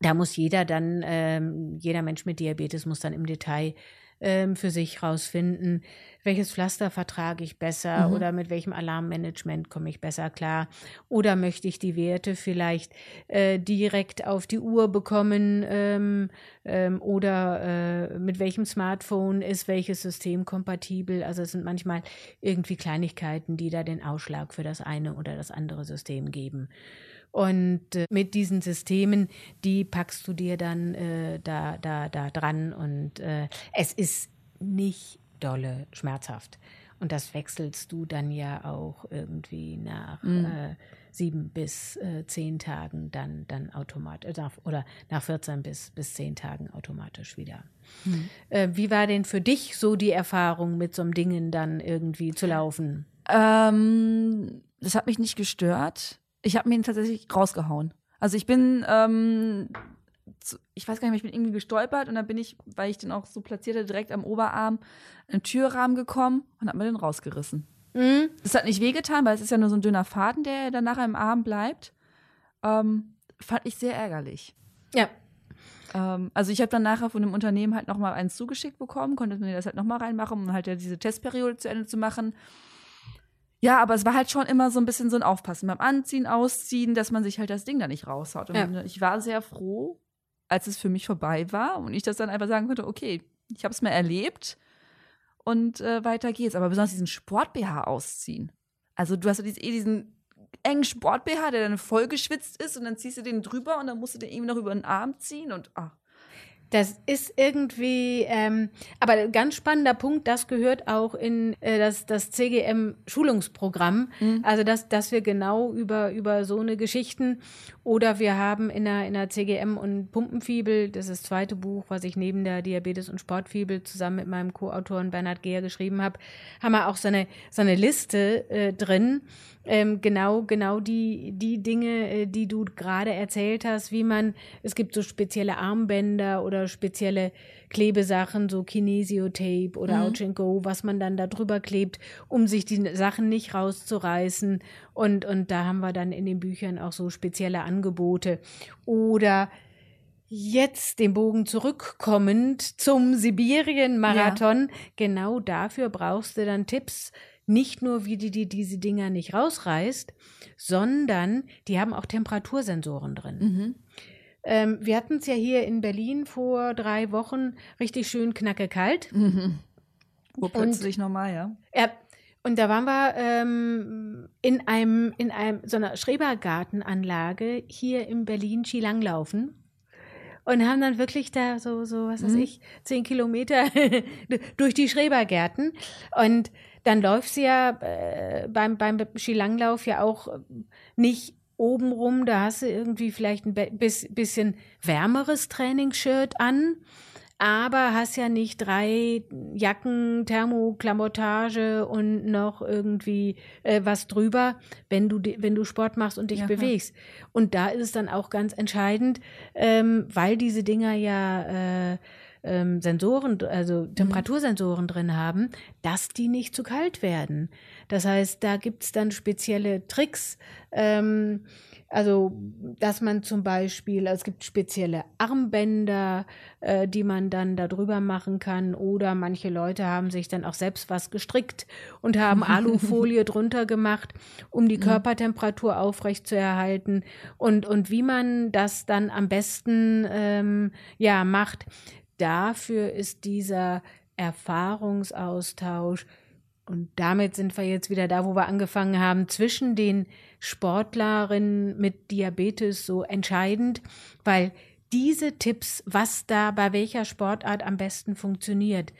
da muss jeder dann, ähm, jeder Mensch mit Diabetes muss dann im Detail ähm, für sich rausfinden, welches Pflaster vertrage ich besser oder mit welchem Alarmmanagement komme ich besser klar oder möchte ich die Werte vielleicht äh, direkt auf die Uhr bekommen ähm, ähm, oder äh, mit welchem Smartphone ist welches System kompatibel. Also es sind manchmal irgendwie Kleinigkeiten, die da den Ausschlag für das eine oder das andere System geben. Und äh, mit diesen Systemen, die packst du dir dann äh, da, da, da dran und äh, es ist nicht dolle schmerzhaft. Und das wechselst du dann ja auch irgendwie nach äh, sieben bis äh, zehn Tagen dann, dann automatisch, äh, oder nach 14 bis, bis zehn Tagen automatisch wieder. Äh, wie war denn für dich so die Erfahrung, mit so einem Dingen dann irgendwie zu laufen? Ähm, das hat mich nicht gestört. Ich habe mir ihn tatsächlich rausgehauen. Also ich bin, ähm, zu, ich weiß gar nicht mehr, ich bin irgendwie gestolpert und dann bin ich, weil ich den auch so platzierte, direkt am Oberarm im Türrahmen gekommen und habe mir den rausgerissen. Mhm. Es hat nicht wehgetan, weil es ist ja nur so ein dünner Faden, der dann nachher im Arm bleibt. Ähm, fand ich sehr ärgerlich. Ja, Ähm, also ich habe dann nachher von dem Unternehmen halt nochmal eins zugeschickt bekommen, konnte mir das halt nochmal reinmachen, um halt ja diese Testperiode zu Ende zu machen. Ja, aber es war halt schon immer so ein bisschen so ein Aufpassen beim Anziehen, Ausziehen, dass man sich halt das Ding da nicht raushaut. Und Ja. ich war sehr froh, als es für mich vorbei war und ich das dann einfach sagen konnte, okay, ich habe es mal erlebt und äh, weiter geht's. Aber besonders diesen Sport-BH ausziehen. Also du hast ja diesen, eh diesen engen Sport-BH, der dann voll geschwitzt ist und dann ziehst du den drüber und dann musst du den irgendwie noch über den Arm ziehen und ah. Das ist irgendwie, ähm, aber ganz spannender Punkt, das gehört auch in äh, das, das CGM-Schulungsprogramm. Also, dass, dass wir genau über, über so eine Geschichten oder wir haben in der, in der CGM und Pumpenfibel, das ist das zweite Buch, was ich neben der Diabetes- und Sportfibel zusammen mit meinem Co-Autoren Bernhard Gehr geschrieben habe, haben wir auch so eine, so eine Liste äh, drin. Ähm, genau, genau die, die Dinge, äh, die du gerade erzählt hast, wie man, es gibt so spezielle Armbänder oder spezielle Klebesachen, so Kinesiotape oder Ouch and Go, was man dann da drüber klebt, um sich die Sachen nicht rauszureißen. Und, und da haben wir dann in den Büchern auch so spezielle Angebote. Oder Jetzt den Bogen zurückkommend zum Sibirien-Marathon. Genau dafür brauchst du dann Tipps. Nicht nur, wie du die, diese Dinger nicht rausreißt, sondern die haben auch Temperatursensoren drin. Ähm, wir hatten es ja hier in Berlin vor drei Wochen richtig schön knacke kalt. Wo plötzlich normal, ja. Ja, und da waren wir ähm, in einem, in einem, so einer Schrebergartenanlage hier in Berlin Skilanglaufen. Und haben dann wirklich da so, so, was weiß ich, zehn Kilometer durch die Schrebergärten. Und dann läuft sie ja äh, beim, beim Skilanglauf ja auch nicht oben rum. Da hast du irgendwie vielleicht ein bisschen wärmeres Trainingsshirt an aber hast ja nicht drei Jacken, Thermoklamottage und noch irgendwie äh, was drüber, wenn du, wenn du Sport machst und dich Ja, bewegst. Und da ist es dann auch ganz entscheidend, ähm, weil diese Dinger ja äh, ähm, Sensoren, also Temperatursensoren drin haben, dass die nicht zu kalt werden. Das heißt, da gibt's dann spezielle Tricks. Ähm, also, dass man zum Beispiel, es gibt spezielle Armbänder, äh, die man dann da drüber machen kann. Oder manche Leute haben sich dann auch selbst was gestrickt und haben Alufolie drunter gemacht, um die Körpertemperatur aufrechtzuerhalten. Und, und wie man das dann am besten ähm, ja, macht, dafür ist dieser Erfahrungsaustausch und damit sind wir jetzt wieder da, wo wir angefangen haben, zwischen den Sportlerinnen mit Diabetes so entscheidend, weil diese Tipps, was da bei welcher Sportart am besten funktioniert,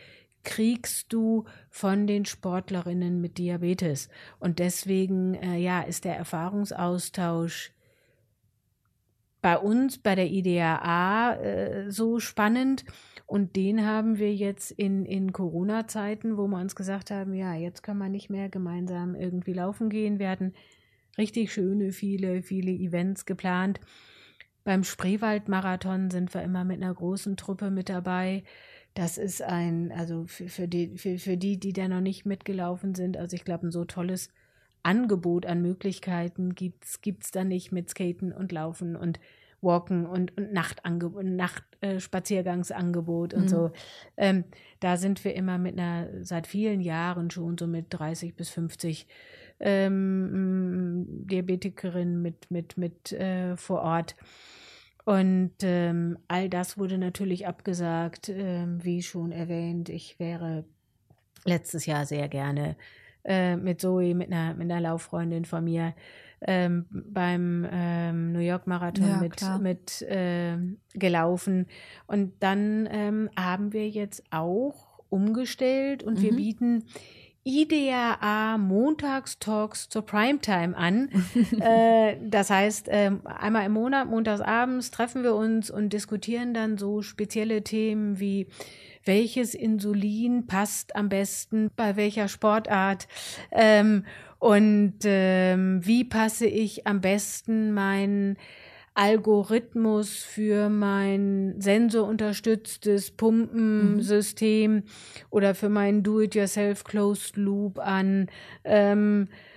kriegst du von den Sportlerinnen mit Diabetes. Und deswegen, äh, ja, ist der Erfahrungsaustausch bei uns, bei der IDAA, äh, so spannend. Und den haben wir jetzt in, in Corona-Zeiten, wo wir uns gesagt haben, ja, jetzt können wir nicht mehr gemeinsam irgendwie laufen gehen. Wir hatten richtig schöne, viele, viele Events geplant. Beim Spreewald-Marathon sind wir immer mit einer großen Truppe mit dabei. Das ist ein, also für, für, die, für, für die, die da noch nicht mitgelaufen sind, also ich glaube, ein so tolles Angebot an Möglichkeiten gibt's gibt's da nicht mit Skaten und Laufen und Walken und, und Nachtangebot, Nacht, äh, und so. Ähm, da sind wir immer mit einer, seit vielen Jahren schon so mit 30 bis 50 ähm, Diabetikerinnen mit, mit, mit äh, vor Ort. Und ähm, all das wurde natürlich abgesagt, ähm, wie schon erwähnt. Ich wäre letztes Jahr sehr gerne äh, mit Zoe, mit einer, mit einer Lauffreundin von mir, ähm, beim ähm, New York Marathon Ja, mit, klar. mit ähm, gelaufen. Und dann ähm, haben wir jetzt auch umgestellt und wir Mhm. bieten IDAA Montagstalks zur Primetime an. äh, das heißt, ähm, einmal im Monat, montagsabends, treffen wir uns und diskutieren dann so spezielle Themen wie welches Insulin passt am besten? Bei welcher Sportart? Ähm, und ähm, wie passe ich am besten meinen Algorithmus für mein sensorunterstütztes äh,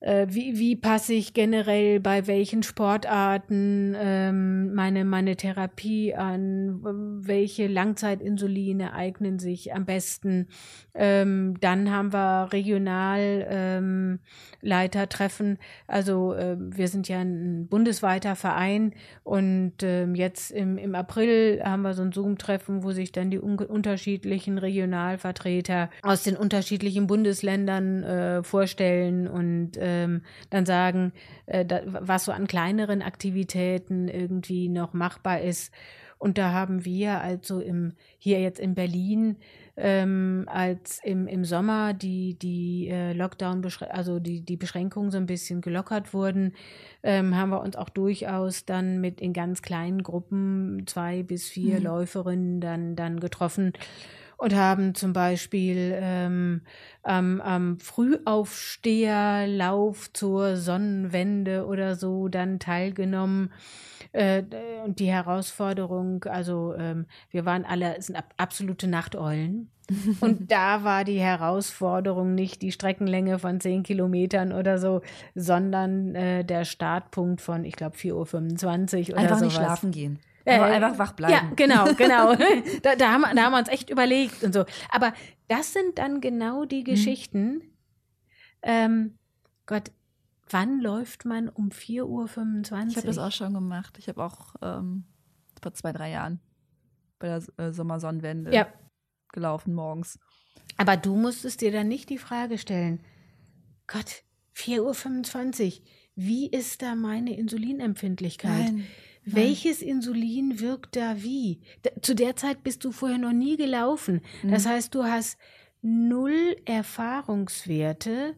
wie, wie passe ich generell bei welchen Sportarten ähm, meine, meine Therapie an, welche Langzeitinsuline eignen sich am besten. Ähm, dann haben wir Regionalleitertreffen. Ähm, also äh, wir sind ja ein bundesweiter Verein und ähm, jetzt im, im April haben wir so ein Zoom-Treffen, wo sich dann die un unterschiedlichen Regionalvertreter aus den unterschiedlichen Bundesländern äh, vorstellen und äh, ähm, dann sagen, äh, da, was so an kleineren Aktivitäten irgendwie noch machbar ist. Und da haben wir also im, hier jetzt in Berlin, ähm, als im, im Sommer die, die äh, Lockdown, also die, die Beschränkungen so ein bisschen gelockert wurden, ähm, haben wir uns auch durchaus dann mit in ganz kleinen Gruppen, zwei bis vier mhm. Läuferinnen dann, dann getroffen und haben zum Beispiel ähm, am, am Frühaufsteherlauf zur Sonnenwende oder so dann teilgenommen. Äh, und die Herausforderung, also ähm, wir waren alle, sind ab, absolute Nachteulen. und da war die Herausforderung nicht die Streckenlänge von zehn Kilometern oder so, sondern äh, der Startpunkt von, ich glaube, 4.25 Uhr oder Einfach sowas. nicht schlafen gehen. Äh, einfach wach bleiben. Ja, genau, genau. da, da, haben, da haben wir uns echt überlegt und so. Aber das sind dann genau die mhm. Geschichten. Mhm. Ähm, Gott, wann läuft man um 4.25 Uhr? Ich habe das auch schon gemacht. Ich habe auch ähm, vor zwei, drei Jahren bei der äh, Sommersonnenwende ja. gelaufen morgens. Aber du musstest dir dann nicht die Frage stellen, Gott, 4.25 Uhr, wie ist da meine Insulinempfindlichkeit? Nein. Welches Insulin wirkt da wie? Zu der Zeit bist du vorher noch nie gelaufen. Das mhm. heißt, du hast null Erfahrungswerte,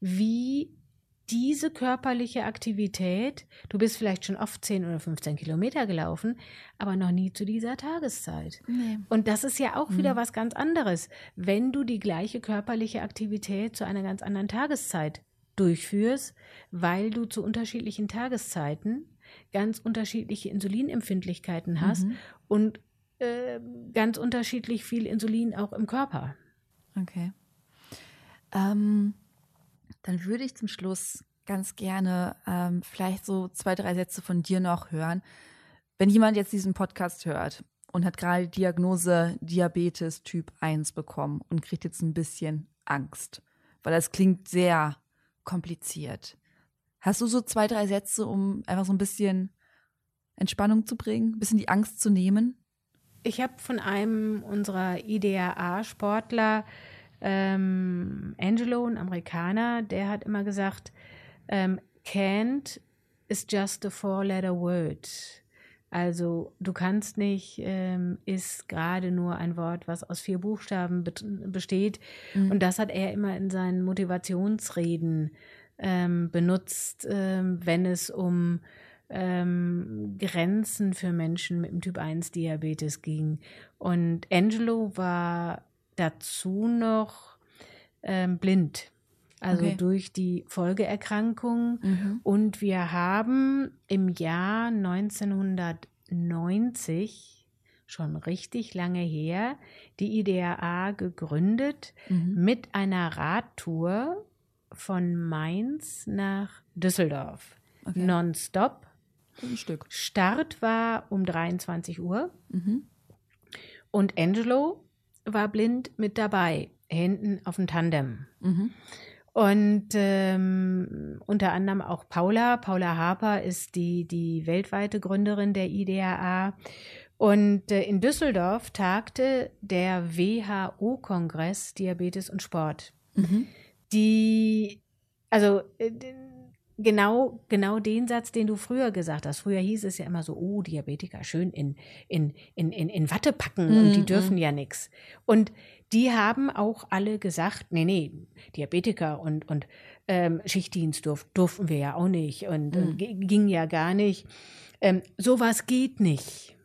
wie diese körperliche Aktivität, du bist vielleicht schon oft 10 oder 15 Kilometer gelaufen, aber noch nie zu dieser Tageszeit. Nee. Und das ist ja auch mhm. wieder was ganz anderes, wenn du die gleiche körperliche Aktivität zu einer ganz anderen Tageszeit durchführst, weil du zu unterschiedlichen Tageszeiten ganz unterschiedliche Insulinempfindlichkeiten hast mhm. und äh, ganz unterschiedlich viel Insulin auch im Körper. Okay. Ähm, dann würde ich zum Schluss ganz gerne ähm, vielleicht so zwei, drei Sätze von dir noch hören. Wenn jemand jetzt diesen Podcast hört und hat gerade Diagnose Diabetes Typ 1 bekommen und kriegt jetzt ein bisschen Angst, weil das klingt sehr kompliziert. Hast du so zwei, drei Sätze, um einfach so ein bisschen Entspannung zu bringen, ein bisschen die Angst zu nehmen? Ich habe von einem unserer IDAA-Sportler, ähm, Angelo, ein Amerikaner, der hat immer gesagt, ähm, can't is just a four-letter word. Also du kannst nicht, ähm, ist gerade nur ein Wort, was aus vier Buchstaben be besteht. Mhm. Und das hat er immer in seinen Motivationsreden ähm, benutzt, ähm, wenn es um ähm, Grenzen für Menschen mit dem Typ 1 Diabetes ging. Und Angelo war dazu noch ähm, blind. Also okay. durch die Folgeerkrankung. Mhm. Und wir haben im Jahr 1990 schon richtig lange her die IDAA gegründet mhm. mit einer Radtour von Mainz nach Düsseldorf. Okay. Nonstop. Ein Stück. Start war um 23 Uhr. Mhm. Und Angelo war blind mit dabei, hinten auf dem Tandem. Mhm. Und ähm, unter anderem auch Paula. Paula Harper ist die, die weltweite Gründerin der IDAA. Und äh, in Düsseldorf tagte der WHO-Kongress Diabetes und Sport. Mhm die, also äh, genau, genau den Satz, den du früher gesagt hast. Früher hieß es ja immer so, oh, Diabetiker schön in, in, in, in, in Watte packen mm, und die mhm, dürfen mm. ja nichts. Und die haben auch alle gesagt, nee, nee, Diabetiker und, und ähm, Schichtdienst durf, durften wir ja auch nicht und, mm. und ging ja gar nicht. Ähm, sowas geht nicht.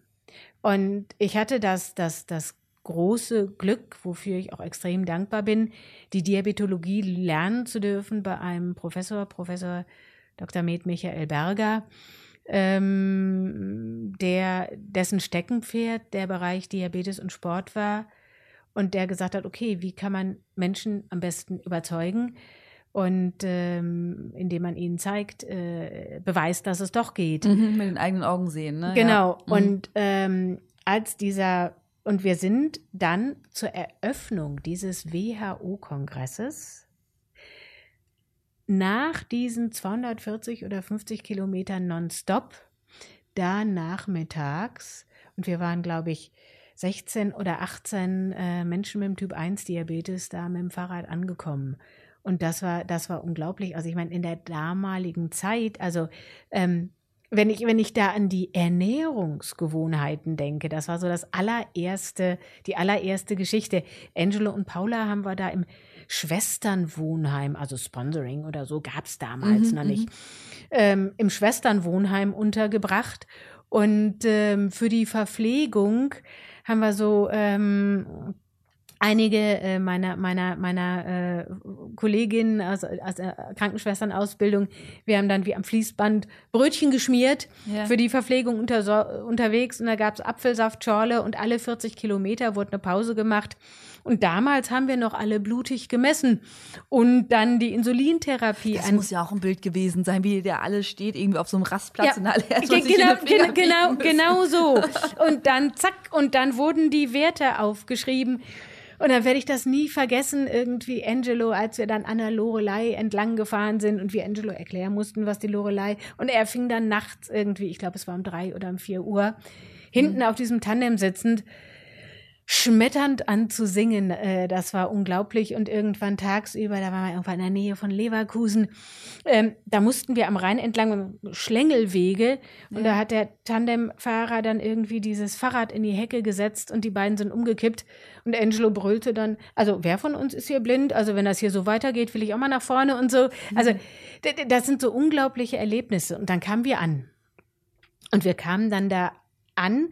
Und ich hatte das, das, das große Glück, wofür ich auch extrem dankbar bin, die Diabetologie lernen zu dürfen bei einem Professor, Professor Dr. Med Michael Berger, ähm, der dessen Steckenpferd der Bereich Diabetes und Sport war und der gesagt hat, okay, wie kann man Menschen am besten überzeugen? und ähm, indem man ihnen zeigt, äh, beweist, dass es doch geht. Mhm, mit den eigenen Augen sehen, ne? Genau. Ja. Mhm. Und ähm, als dieser und wir sind dann zur Eröffnung dieses WHO-Kongresses nach diesen 240 oder 50 Kilometern nonstop, da nachmittags, und wir waren, glaube ich, 16 oder 18 äh, Menschen mit dem Typ 1 Diabetes da mit dem Fahrrad angekommen. Und das war, das war unglaublich. Also ich meine, in der damaligen Zeit, also ähm, wenn ich, wenn ich da an die Ernährungsgewohnheiten denke, das war so das allererste, die allererste Geschichte. Angelo und Paula haben wir da im Schwesternwohnheim, also Sponsoring oder so gab es damals Mhm, noch nicht, ähm, im Schwesternwohnheim untergebracht. Und ähm, für die Verpflegung haben wir so ähm, einige äh, meiner meiner meiner äh, Kolleginnen aus, aus der Krankenschwesternausbildung, wir haben dann wie am Fließband Brötchen geschmiert Ja. für die Verpflegung unter, unterwegs und da gab es Apfelsaftschorle und alle 40 Kilometer wurde eine Pause gemacht. Und damals haben wir noch alle blutig gemessen und dann die Insulintherapie Das muss ja auch ein Bild gewesen sein, wie der alle steht, irgendwie auf so einem Rastplatz Ja, und alle erstmal genau, genau, müssen. genau so. Und dann zack, und dann wurden die Werte aufgeschrieben. Und dann werde ich das nie vergessen, irgendwie Angelo, als wir dann an der Lorelei entlang gefahren sind und wir Angelo erklären mussten, was die Lorelei. Und er fing dann nachts irgendwie, ich glaube, es war um drei oder um vier Uhr, hinten auf diesem Tandem sitzend, schmetternd an zu singen. Äh, das war unglaublich. Und irgendwann tagsüber, da waren wir irgendwann in der Nähe von Leverkusen, ähm, da mussten wir am Rhein entlang Schlängelwege. Und da hat der Tandemfahrer dann irgendwie dieses Fahrrad in die Hecke gesetzt und die beiden sind umgekippt. Und Angelo brüllte dann, also wer von uns ist hier blind? Also wenn das hier so weitergeht, will ich auch mal nach vorne und so. Also d- d- das sind so unglaubliche Erlebnisse. Und dann kamen wir an. Und wir kamen dann da an,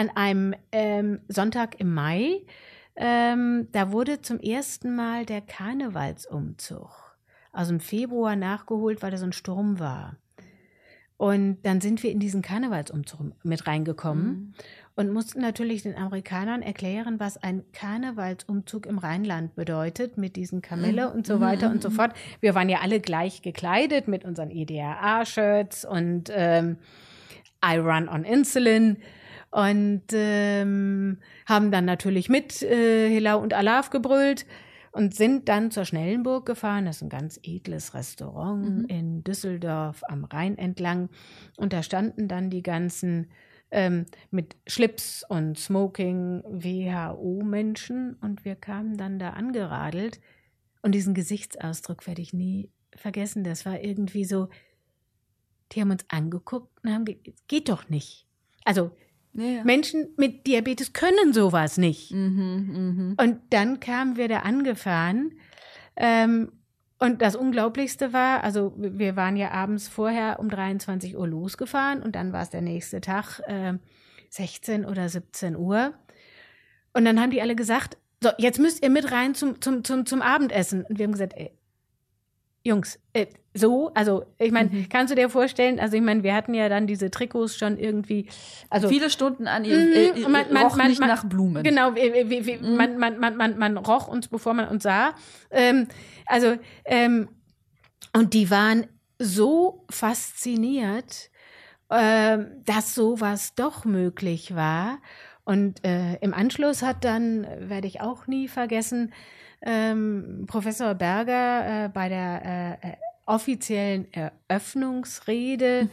an einem ähm, Sonntag im Mai. Ähm, da wurde zum ersten Mal der Karnevalsumzug aus dem Februar nachgeholt, weil da so ein Sturm war. Und dann sind wir in diesen Karnevalsumzug mit reingekommen Mhm. und mussten natürlich den Amerikanern erklären, was ein Karnevalsumzug im Rheinland bedeutet, mit diesen Kamelle und so weiter und so fort. Wir waren ja alle gleich gekleidet mit unseren EDRA-Shirts und ähm, I Run on Insulin und ähm, haben dann natürlich mit äh, Hilau und Alaf gebrüllt und sind dann zur Schnellenburg gefahren. Das ist ein ganz edles Restaurant in Düsseldorf am Rhein entlang. Und da standen dann die ganzen ähm, mit Schlips und Smoking WHO-Menschen und wir kamen dann da angeradelt. Und diesen Gesichtsausdruck werde ich nie vergessen. Das war irgendwie so, die haben uns angeguckt und haben ge geht doch nicht. Also Ja. Menschen mit Diabetes können sowas nicht. Mhm, mhm. Und dann kamen wir da angefahren. Ähm, und das Unglaublichste war, also wir waren ja abends vorher um 23 Uhr losgefahren und dann war es der nächste Tag, äh, 16 oder 17 Uhr. Und dann haben die alle gesagt, so, jetzt müsst ihr mit rein zum, zum, zum, zum Abendessen. Und wir haben gesagt, ey, Jungs, äh, so, also ich meine, Mhm. kannst du dir vorstellen, also ich meine, wir hatten ja dann diese Trikots schon irgendwie, also Viele Stunden an ihr, Mhm, äh, man- man- roch man- nicht man- nach Blumen. Genau, wie, wie, wie, Mhm. man, man, man, man, man roch uns, bevor man uns sah. Ähm, also, ähm, und die waren so fasziniert, ähm, dass sowas doch möglich war. Und äh, im Anschluss hat dann, äh, werde ich auch nie vergessen, ähm, Professor Berger äh, bei der äh, äh, offiziellen Eröffnungsrede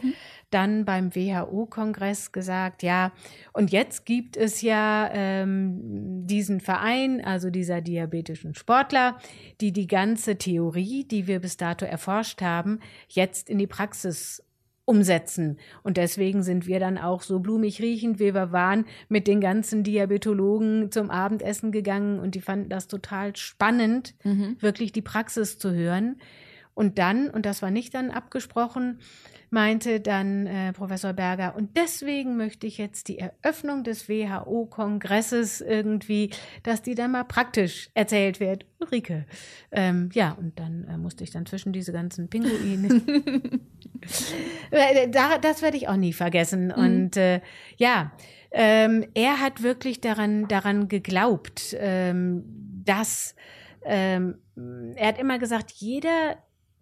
dann beim WHO-Kongress gesagt, ja, und jetzt gibt es ja ähm, diesen Verein, also dieser diabetischen Sportler, die die ganze Theorie, die wir bis dato erforscht haben, jetzt in die Praxis umsetzen. Und deswegen sind wir dann auch so blumig riechend, wie wir waren, mit den ganzen Diabetologen zum Abendessen gegangen und die fanden das total spannend, Mhm. wirklich die Praxis zu hören. Und dann, und das war nicht dann abgesprochen, meinte dann äh, Professor Berger, und deswegen möchte ich jetzt die Eröffnung des WHO-Kongresses irgendwie, dass die dann mal praktisch erzählt wird. Ulrike. Ähm, ja, und dann äh, musste ich dann zwischen diese ganzen Pinguine. Äh, da, das werde ich auch nie vergessen. Und äh, ja, ähm, er hat wirklich daran, daran geglaubt, ähm, dass ähm, er hat immer gesagt, jeder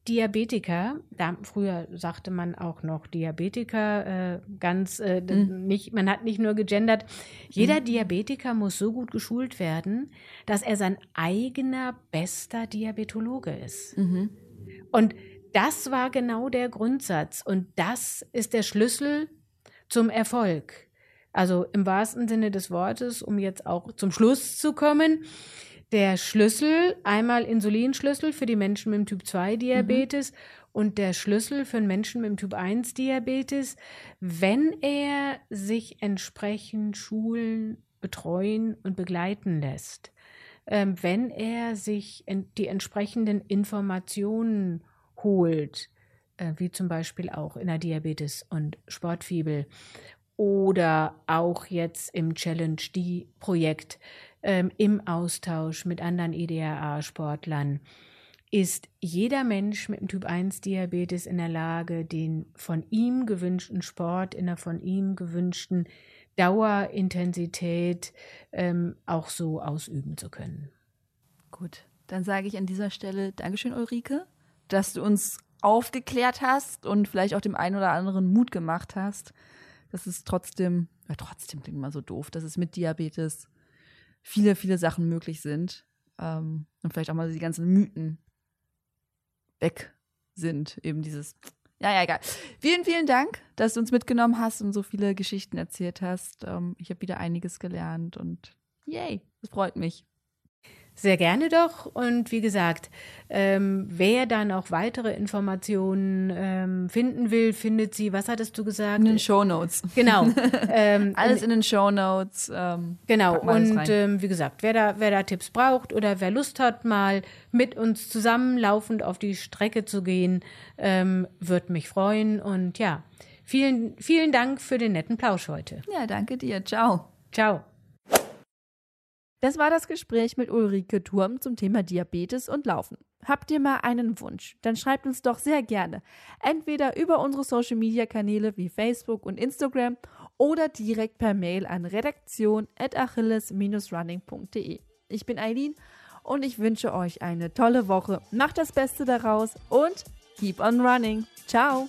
Diabetiker, da, früher sagte man auch noch Diabetiker, äh, ganz äh, mhm. nicht, man hat nicht nur gegendert. Jeder mhm. Diabetiker muss so gut geschult werden, dass er sein eigener bester Diabetologe ist. Mhm. Und das war genau der Grundsatz und das ist der Schlüssel zum Erfolg. Also im wahrsten Sinne des Wortes, um jetzt auch zum Schluss zu kommen der Schlüssel, einmal Insulinschlüssel für die Menschen mit dem Typ 2 Diabetes mhm. und der Schlüssel für den Menschen mit dem Typ 1 Diabetes, wenn er sich entsprechend schulen, betreuen und begleiten lässt. Ähm, wenn er sich die entsprechenden Informationen holt, äh, wie zum Beispiel auch in der Diabetes- und Sportfibel oder auch jetzt im Challenge D-Projekt ähm, im Austausch mit anderen IDRA-Sportlern ist jeder Mensch mit einem Typ-1-Diabetes in der Lage, den von ihm gewünschten Sport in der von ihm gewünschten Dauerintensität ähm, auch so ausüben zu können. Gut, dann sage ich an dieser Stelle Dankeschön, Ulrike, dass du uns aufgeklärt hast und vielleicht auch dem einen oder anderen Mut gemacht hast, dass es trotzdem, ja, trotzdem klingt immer so doof, dass es mit Diabetes viele, viele Sachen möglich sind. Ähm, und vielleicht auch mal die ganzen Mythen weg sind. Eben dieses. Ja, ja, egal. Vielen, vielen Dank, dass du uns mitgenommen hast und so viele Geschichten erzählt hast. Ähm, ich habe wieder einiges gelernt und yay, das freut mich. Sehr gerne doch. Und wie gesagt, ähm, wer dann auch weitere Informationen ähm, finden will, findet sie, was hattest du gesagt? In den Show Notes. Genau. Ähm, Alles in den Show Notes. Ähm, genau. Und ähm, wie gesagt, wer da, wer da Tipps braucht oder wer Lust hat, mal mit uns zusammen laufend auf die Strecke zu gehen, ähm, wird mich freuen. Und ja, vielen, vielen Dank für den netten Plausch heute. Ja, danke dir. Ciao. Ciao. Das war das Gespräch mit Ulrike Turm zum Thema Diabetes und Laufen. Habt ihr mal einen Wunsch? Dann schreibt uns doch sehr gerne. Entweder über unsere Social Media Kanäle wie Facebook und Instagram oder direkt per Mail an redaktion.achilles-running.de. Ich bin Eileen und ich wünsche euch eine tolle Woche. Macht das Beste daraus und keep on running. Ciao!